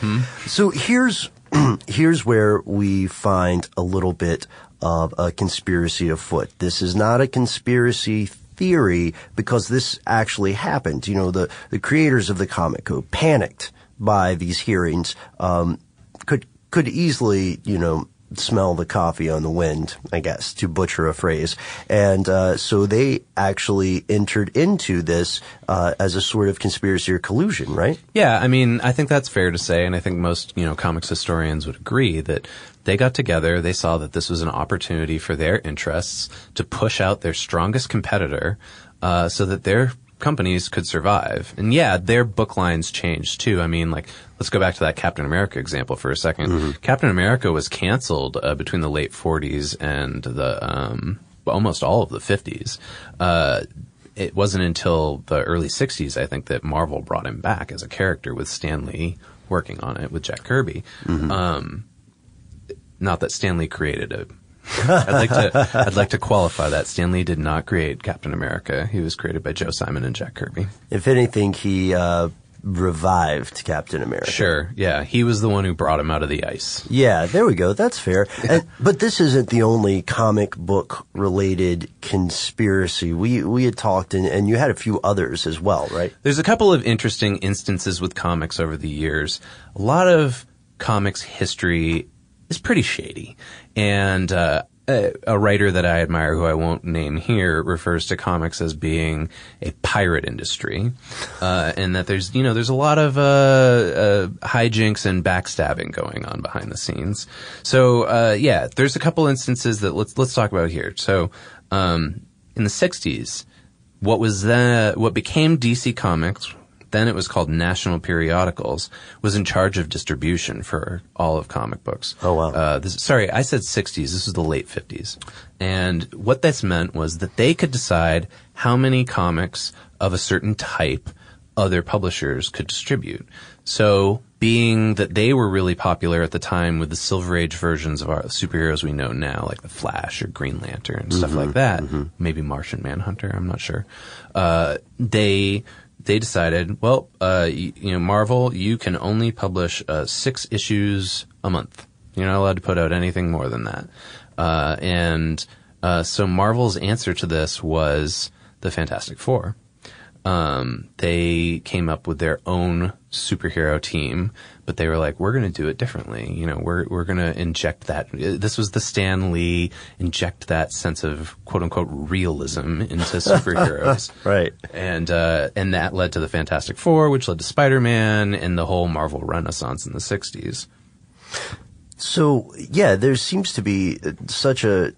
So here's here's where we find a little bit of a conspiracy afoot. This is not a conspiracy theory because this actually happened. You know, the the creators of the comic code panicked by these hearings. Um, could could easily, you know, smell the coffee on the wind, I guess, to butcher a phrase. And uh, so they actually entered into this uh, as a sort of conspiracy or collusion, right? Yeah, I mean, I think that's fair to say, and I think most, you know, comics historians would agree that they got together, they saw that this was an opportunity for their interests to push out their strongest competitor, uh, so that their companies could survive. And yeah, their book lines changed too. I mean, like, let's go back to that Captain America example for a 2nd Captain America was canceled uh, between the late 40s and the, um, almost all of the 50s. Uh, it wasn't until the early 60s, I think, that Marvel brought him back as a character with Stan Lee working on it with Jack Kirby. Um, not that Stan Lee created it. I'd like to I'd like to qualify that Stan Lee did not create Captain America. He was created by Joe Simon and Jack Kirby. If anything, he uh, revived Captain America. Sure, yeah, he was the one who brought him out of the ice. Yeah, there we go. That's fair. And, but this isn't the only comic book related conspiracy. We we had talked, and, and you had a few others as well, right? There's a couple of interesting instances with comics over the years. A lot of comics history is pretty shady, and uh, a, writer that I admire, who I won't name here, refers to comics as being a pirate industry, uh, and that there's you know there's a lot of uh, uh, hijinks and backstabbing going on behind the scenes. So uh, yeah, there's a couple instances that let's let's talk about here. So um, in the '60s what was then what became DC Comics, then it was called National Periodicals, was in charge of distribution for all of comic books. Oh, wow. Uh, this, sorry, I said 60s. This was the late 50s, and what this meant was that they could decide how many comics of a certain type other publishers could distribute. So, being that they were really popular at the time with the Silver Age versions of our superheroes we know now, like the Flash or Green Lantern and stuff like that, maybe Martian Manhunter, I'm not sure. Uh, they they decided, well, uh, you, you know, Marvel, you can only publish uh, six issues a month. You're not allowed to put out anything more than that. Uh, and uh, so Marvel's answer to this was the Fantastic Four um, they came up with their own superhero team, but they were like, we're going to do it differently. You know, we're, we're going to inject that. This was the Stan Lee inject that sense of quote unquote realism into superheroes. Right. And, uh, and that led to the Fantastic Four, which led to Spider-Man and the whole Marvel renaissance in the 60s. So yeah, there seems to be uh, such a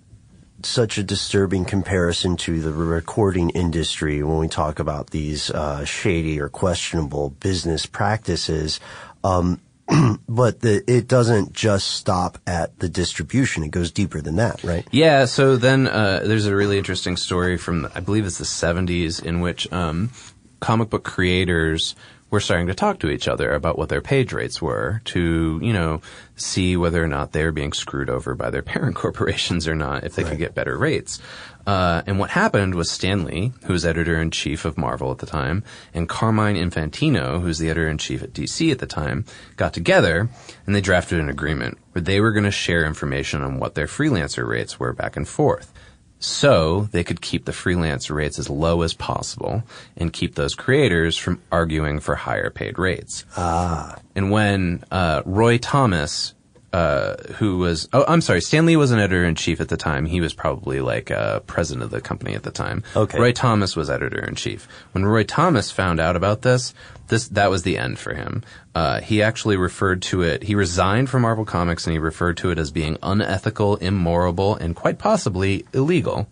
such a disturbing comparison to the recording industry when we talk about these uh, shady or questionable business practices. Um, but the, it doesn't just stop at the distribution; it goes deeper than that, right? Yeah, so then uh, there's a really interesting story from I believe it's the 70s in which um, comic book creators were starting to talk to each other about what their page rates were to, you know, see whether or not they were being screwed over by their parent corporations or not, if they could get better rates. Uh, and what happened was Stan Lee, who was editor in chief of Marvel at the time, and Carmine Infantino, who's the editor in chief at DC at the time, got together and they drafted an agreement where they were going to share information on what their freelancer rates were back and forth. So they could keep the freelance rates as low as possible and keep those creators from arguing for higher paid rates. Ah. And when uh, Roy Thomas, uh, who was oh I'm sorry, Stan Lee was an editor in chief at the time. He was probably like uh, president of the company at the time. Okay. Roy Thomas was editor in chief. When Roy Thomas found out about this, this that was the end for him. Uh, he actually referred to it. He resigned from Marvel Comics and he referred to it as being unethical, immoral, and quite possibly illegal.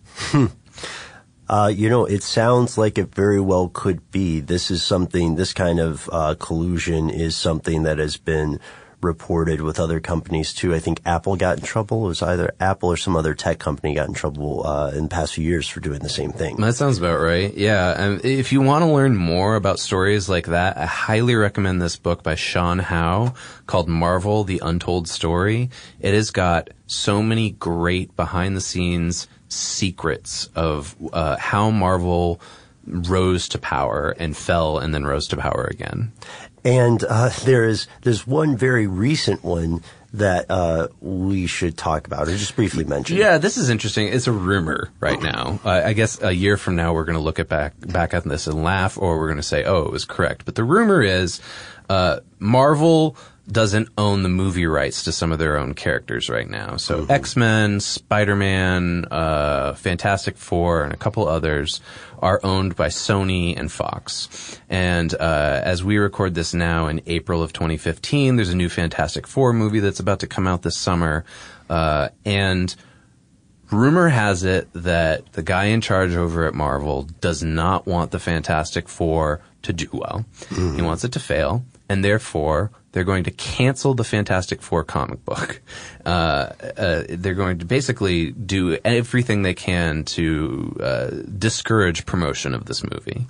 Uh, you know, it sounds like it very well could be. This is something, this kind of uh, collusion is something that has been reported with other companies too. I think Apple got in trouble. It was either Apple or some other tech company got in trouble uh, in the past few years for doing the same thing. That sounds about right. Yeah. And if you want to learn more about stories like that, I highly recommend this book by Sean Howe called Marvel, The Untold Story. It has got so many great behind the scenes secrets of uh, how Marvel rose to power and fell and then rose to power again. And uh, there is there's one very recent one that uh, we should talk about or just briefly mention. Yeah, this is interesting. It's a rumor right now. Uh, I guess a year from now we're going to look at back back at this and laugh, or we're going to say, "Oh, it was correct." But the rumor is uh, Marvel doesn't own the movie rights to some of their own characters right now. So X Men, Spider Man, uh, Fantastic Four, and a couple others are owned by Sony and Fox. And uh, as we record this now in April of 2015, there's a new Fantastic Four movie that's about to come out this summer, uh, and rumor has it that the guy in charge over at Marvel does not want the Fantastic Four to do well. He wants it to fail, and therefore they're going to cancel the Fantastic Four comic book. Uh, uh, they're going to basically do everything they can to uh, discourage promotion of this movie.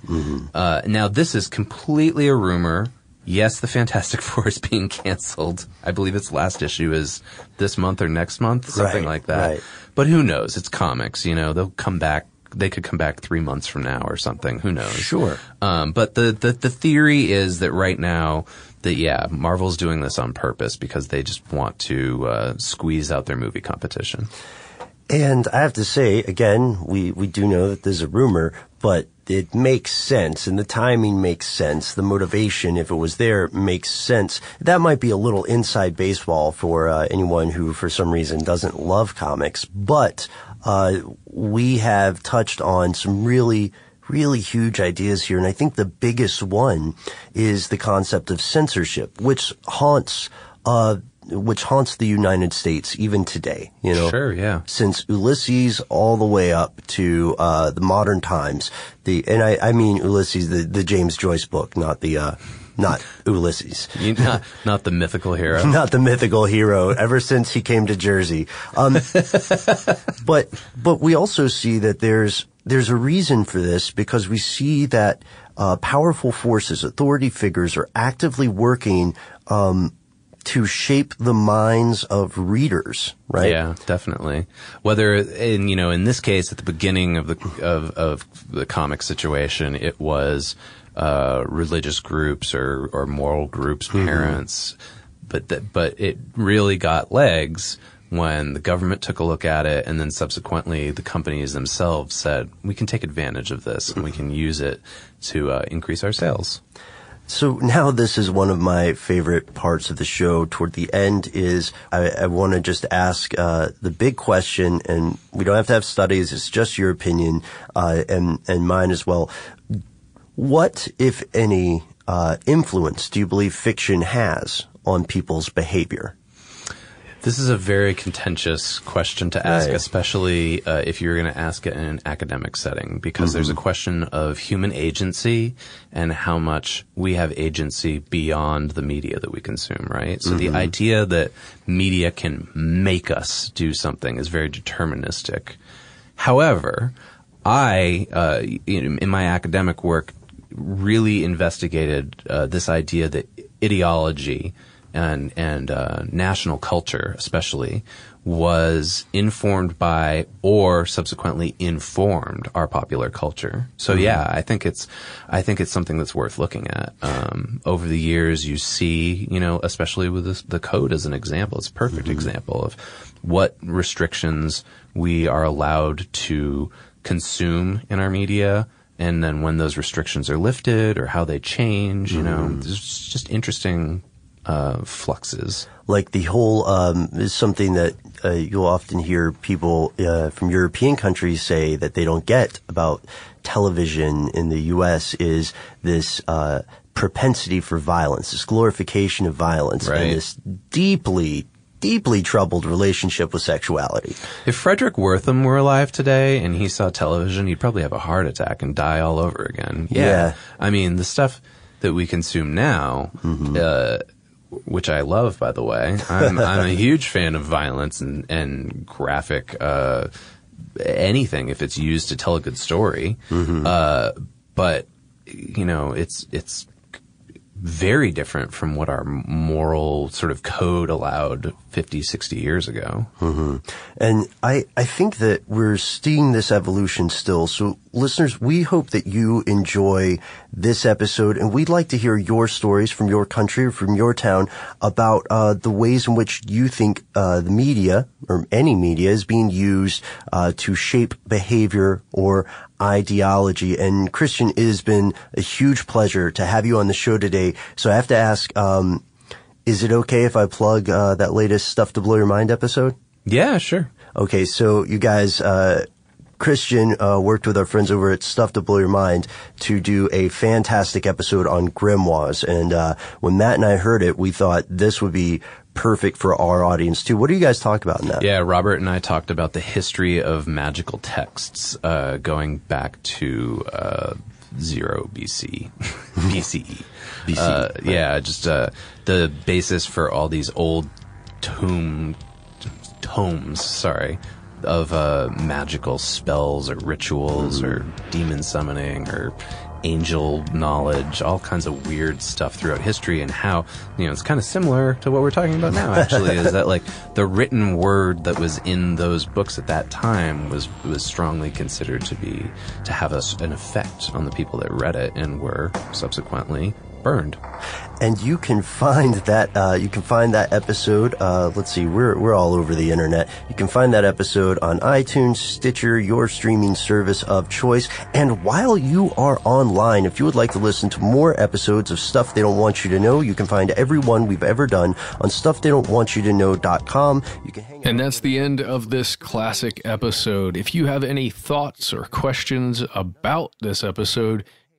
Uh, now, this is completely a rumor. Yes, the Fantastic Four is being canceled. I believe its last issue is this month or next month, something Right, like that. right. But who knows? It's comics, you know. They'll come back. They could come back three months from now or something. Who knows? Sure. Um, but the, the the theory is that right now, that yeah, Marvel's doing this on purpose because they just want to uh, squeeze out their movie competition. And I have to say, again, we, we do know that there's a rumor, but it makes sense and the timing makes sense. The motivation, if it was there, makes sense. That might be a little inside baseball for uh, anyone who, for some reason, doesn't love comics, but uh, we have touched on some really really huge ideas here. And I think the biggest one is the concept of censorship, which haunts, uh, which haunts the United States even today, you know? Sure, yeah. Since Ulysses all the way up to, uh, the modern times, the, and I, I mean Ulysses, the, the James Joyce book, not the, uh, not Ulysses. You, not, not the mythical hero. Not the mythical hero ever since he came to Jersey. Um, but, but we also see that there's, there's a reason for this because we see that, uh, powerful forces, authority figures are actively working, um, to shape the minds of readers, right? Yeah, definitely. Whether in you know in this case at the beginning of the of of the comic situation, it was uh, religious groups or or moral groups, parents, but that but it really got legs when the government took a look at it, and then subsequently the companies themselves said we can take advantage of this and we can use it to uh, increase our sales. So now this is one of my favorite parts of the show. Toward the end is I, I want to just ask uh, the big question, and we don't have to have studies. It's just your opinion uh, and and mine as well. What, if any, uh, influence do you believe fiction has on people's behavior? This is a very contentious question to ask, Right. especially uh, if you're going to ask it in an academic setting, because there's a question of human agency and how much we have agency beyond the media that we consume, right? So the idea that media can make us do something is very deterministic. However, I, uh, in, in my academic work, really investigated uh, this idea that ideology and and uh, national culture, especially, was informed by or subsequently informed our popular culture. So Mm-hmm. yeah, I think it's I think it's something that's worth looking at. Um, over the years, you see, you know, especially with this, the code as an example, it's a perfect Mm-hmm. example of what restrictions we are allowed to consume in our media. And then when those restrictions are lifted or how they change, you know, there's just interesting uh, fluxes. like the whole um, is something that uh, you'll often hear people uh, from European countries say that they don't get about television in the U.S. is this uh, propensity for violence, this glorification of violence, Right. and this deeply, deeply troubled relationship with sexuality. If Fredric Wertham were alive today and he saw television, he'd probably have a heart attack and die all over again. Yeah. Yeah. I mean, the stuff that we consume now, uh, which I love, by the way. I'm, I'm a huge fan of violence and, and graphic, uh, anything if it's used to tell a good story. Uh, but, you know, it's, it's very different from what our moral sort of code allowed 50, 60 years ago. hmm And I, I think that we're seeing this evolution still. So listeners, we hope that you enjoy this episode and we'd like to hear your stories from your country or from your town about, uh, the ways in which you think, uh, the media or any media is being used, uh, to shape behavior or ideology. And Christian, it has been a huge pleasure to have you on the show today. So I have to ask, um, is it okay if I plug uh, that latest Stuff to Blow Your Mind episode? Yeah, sure. Okay, so you guys, uh, Christian uh, worked with our friends over at Stuff to Blow Your Mind to do a fantastic episode on grimoires. And uh, when Matt and I heard it, we thought this would be perfect for our audience too. What do you guys talk about in that? Yeah, Robert and I talked about the history of magical texts uh, going back to uh, zero BC, BCE. BCE, Uh, yeah, just uh, the basis for all these old tomb tomes. Sorry. Of uh, magical spells or rituals or demon summoning or angel knowledge, all kinds of weird stuff throughout history, and how you know it's kind of similar to what we're talking about now. Actually, is that like the written word that was in those books at that time was was strongly considered to be to have a an effect on the people that read it and were subsequently burned. And you can find that uh, you can find that episode. Uh, let's see, we're we're all over the internet. You can find that episode on iTunes, Stitcher, your streaming service of choice. And while you are online, if you would like to listen to more episodes of Stuff They Don't Want You to Know, you can find every one we've ever done on StuffTheyDon'tWantYouToKnow.com. You can hang And that's the end of this classic episode. If you have any thoughts or questions about this episode,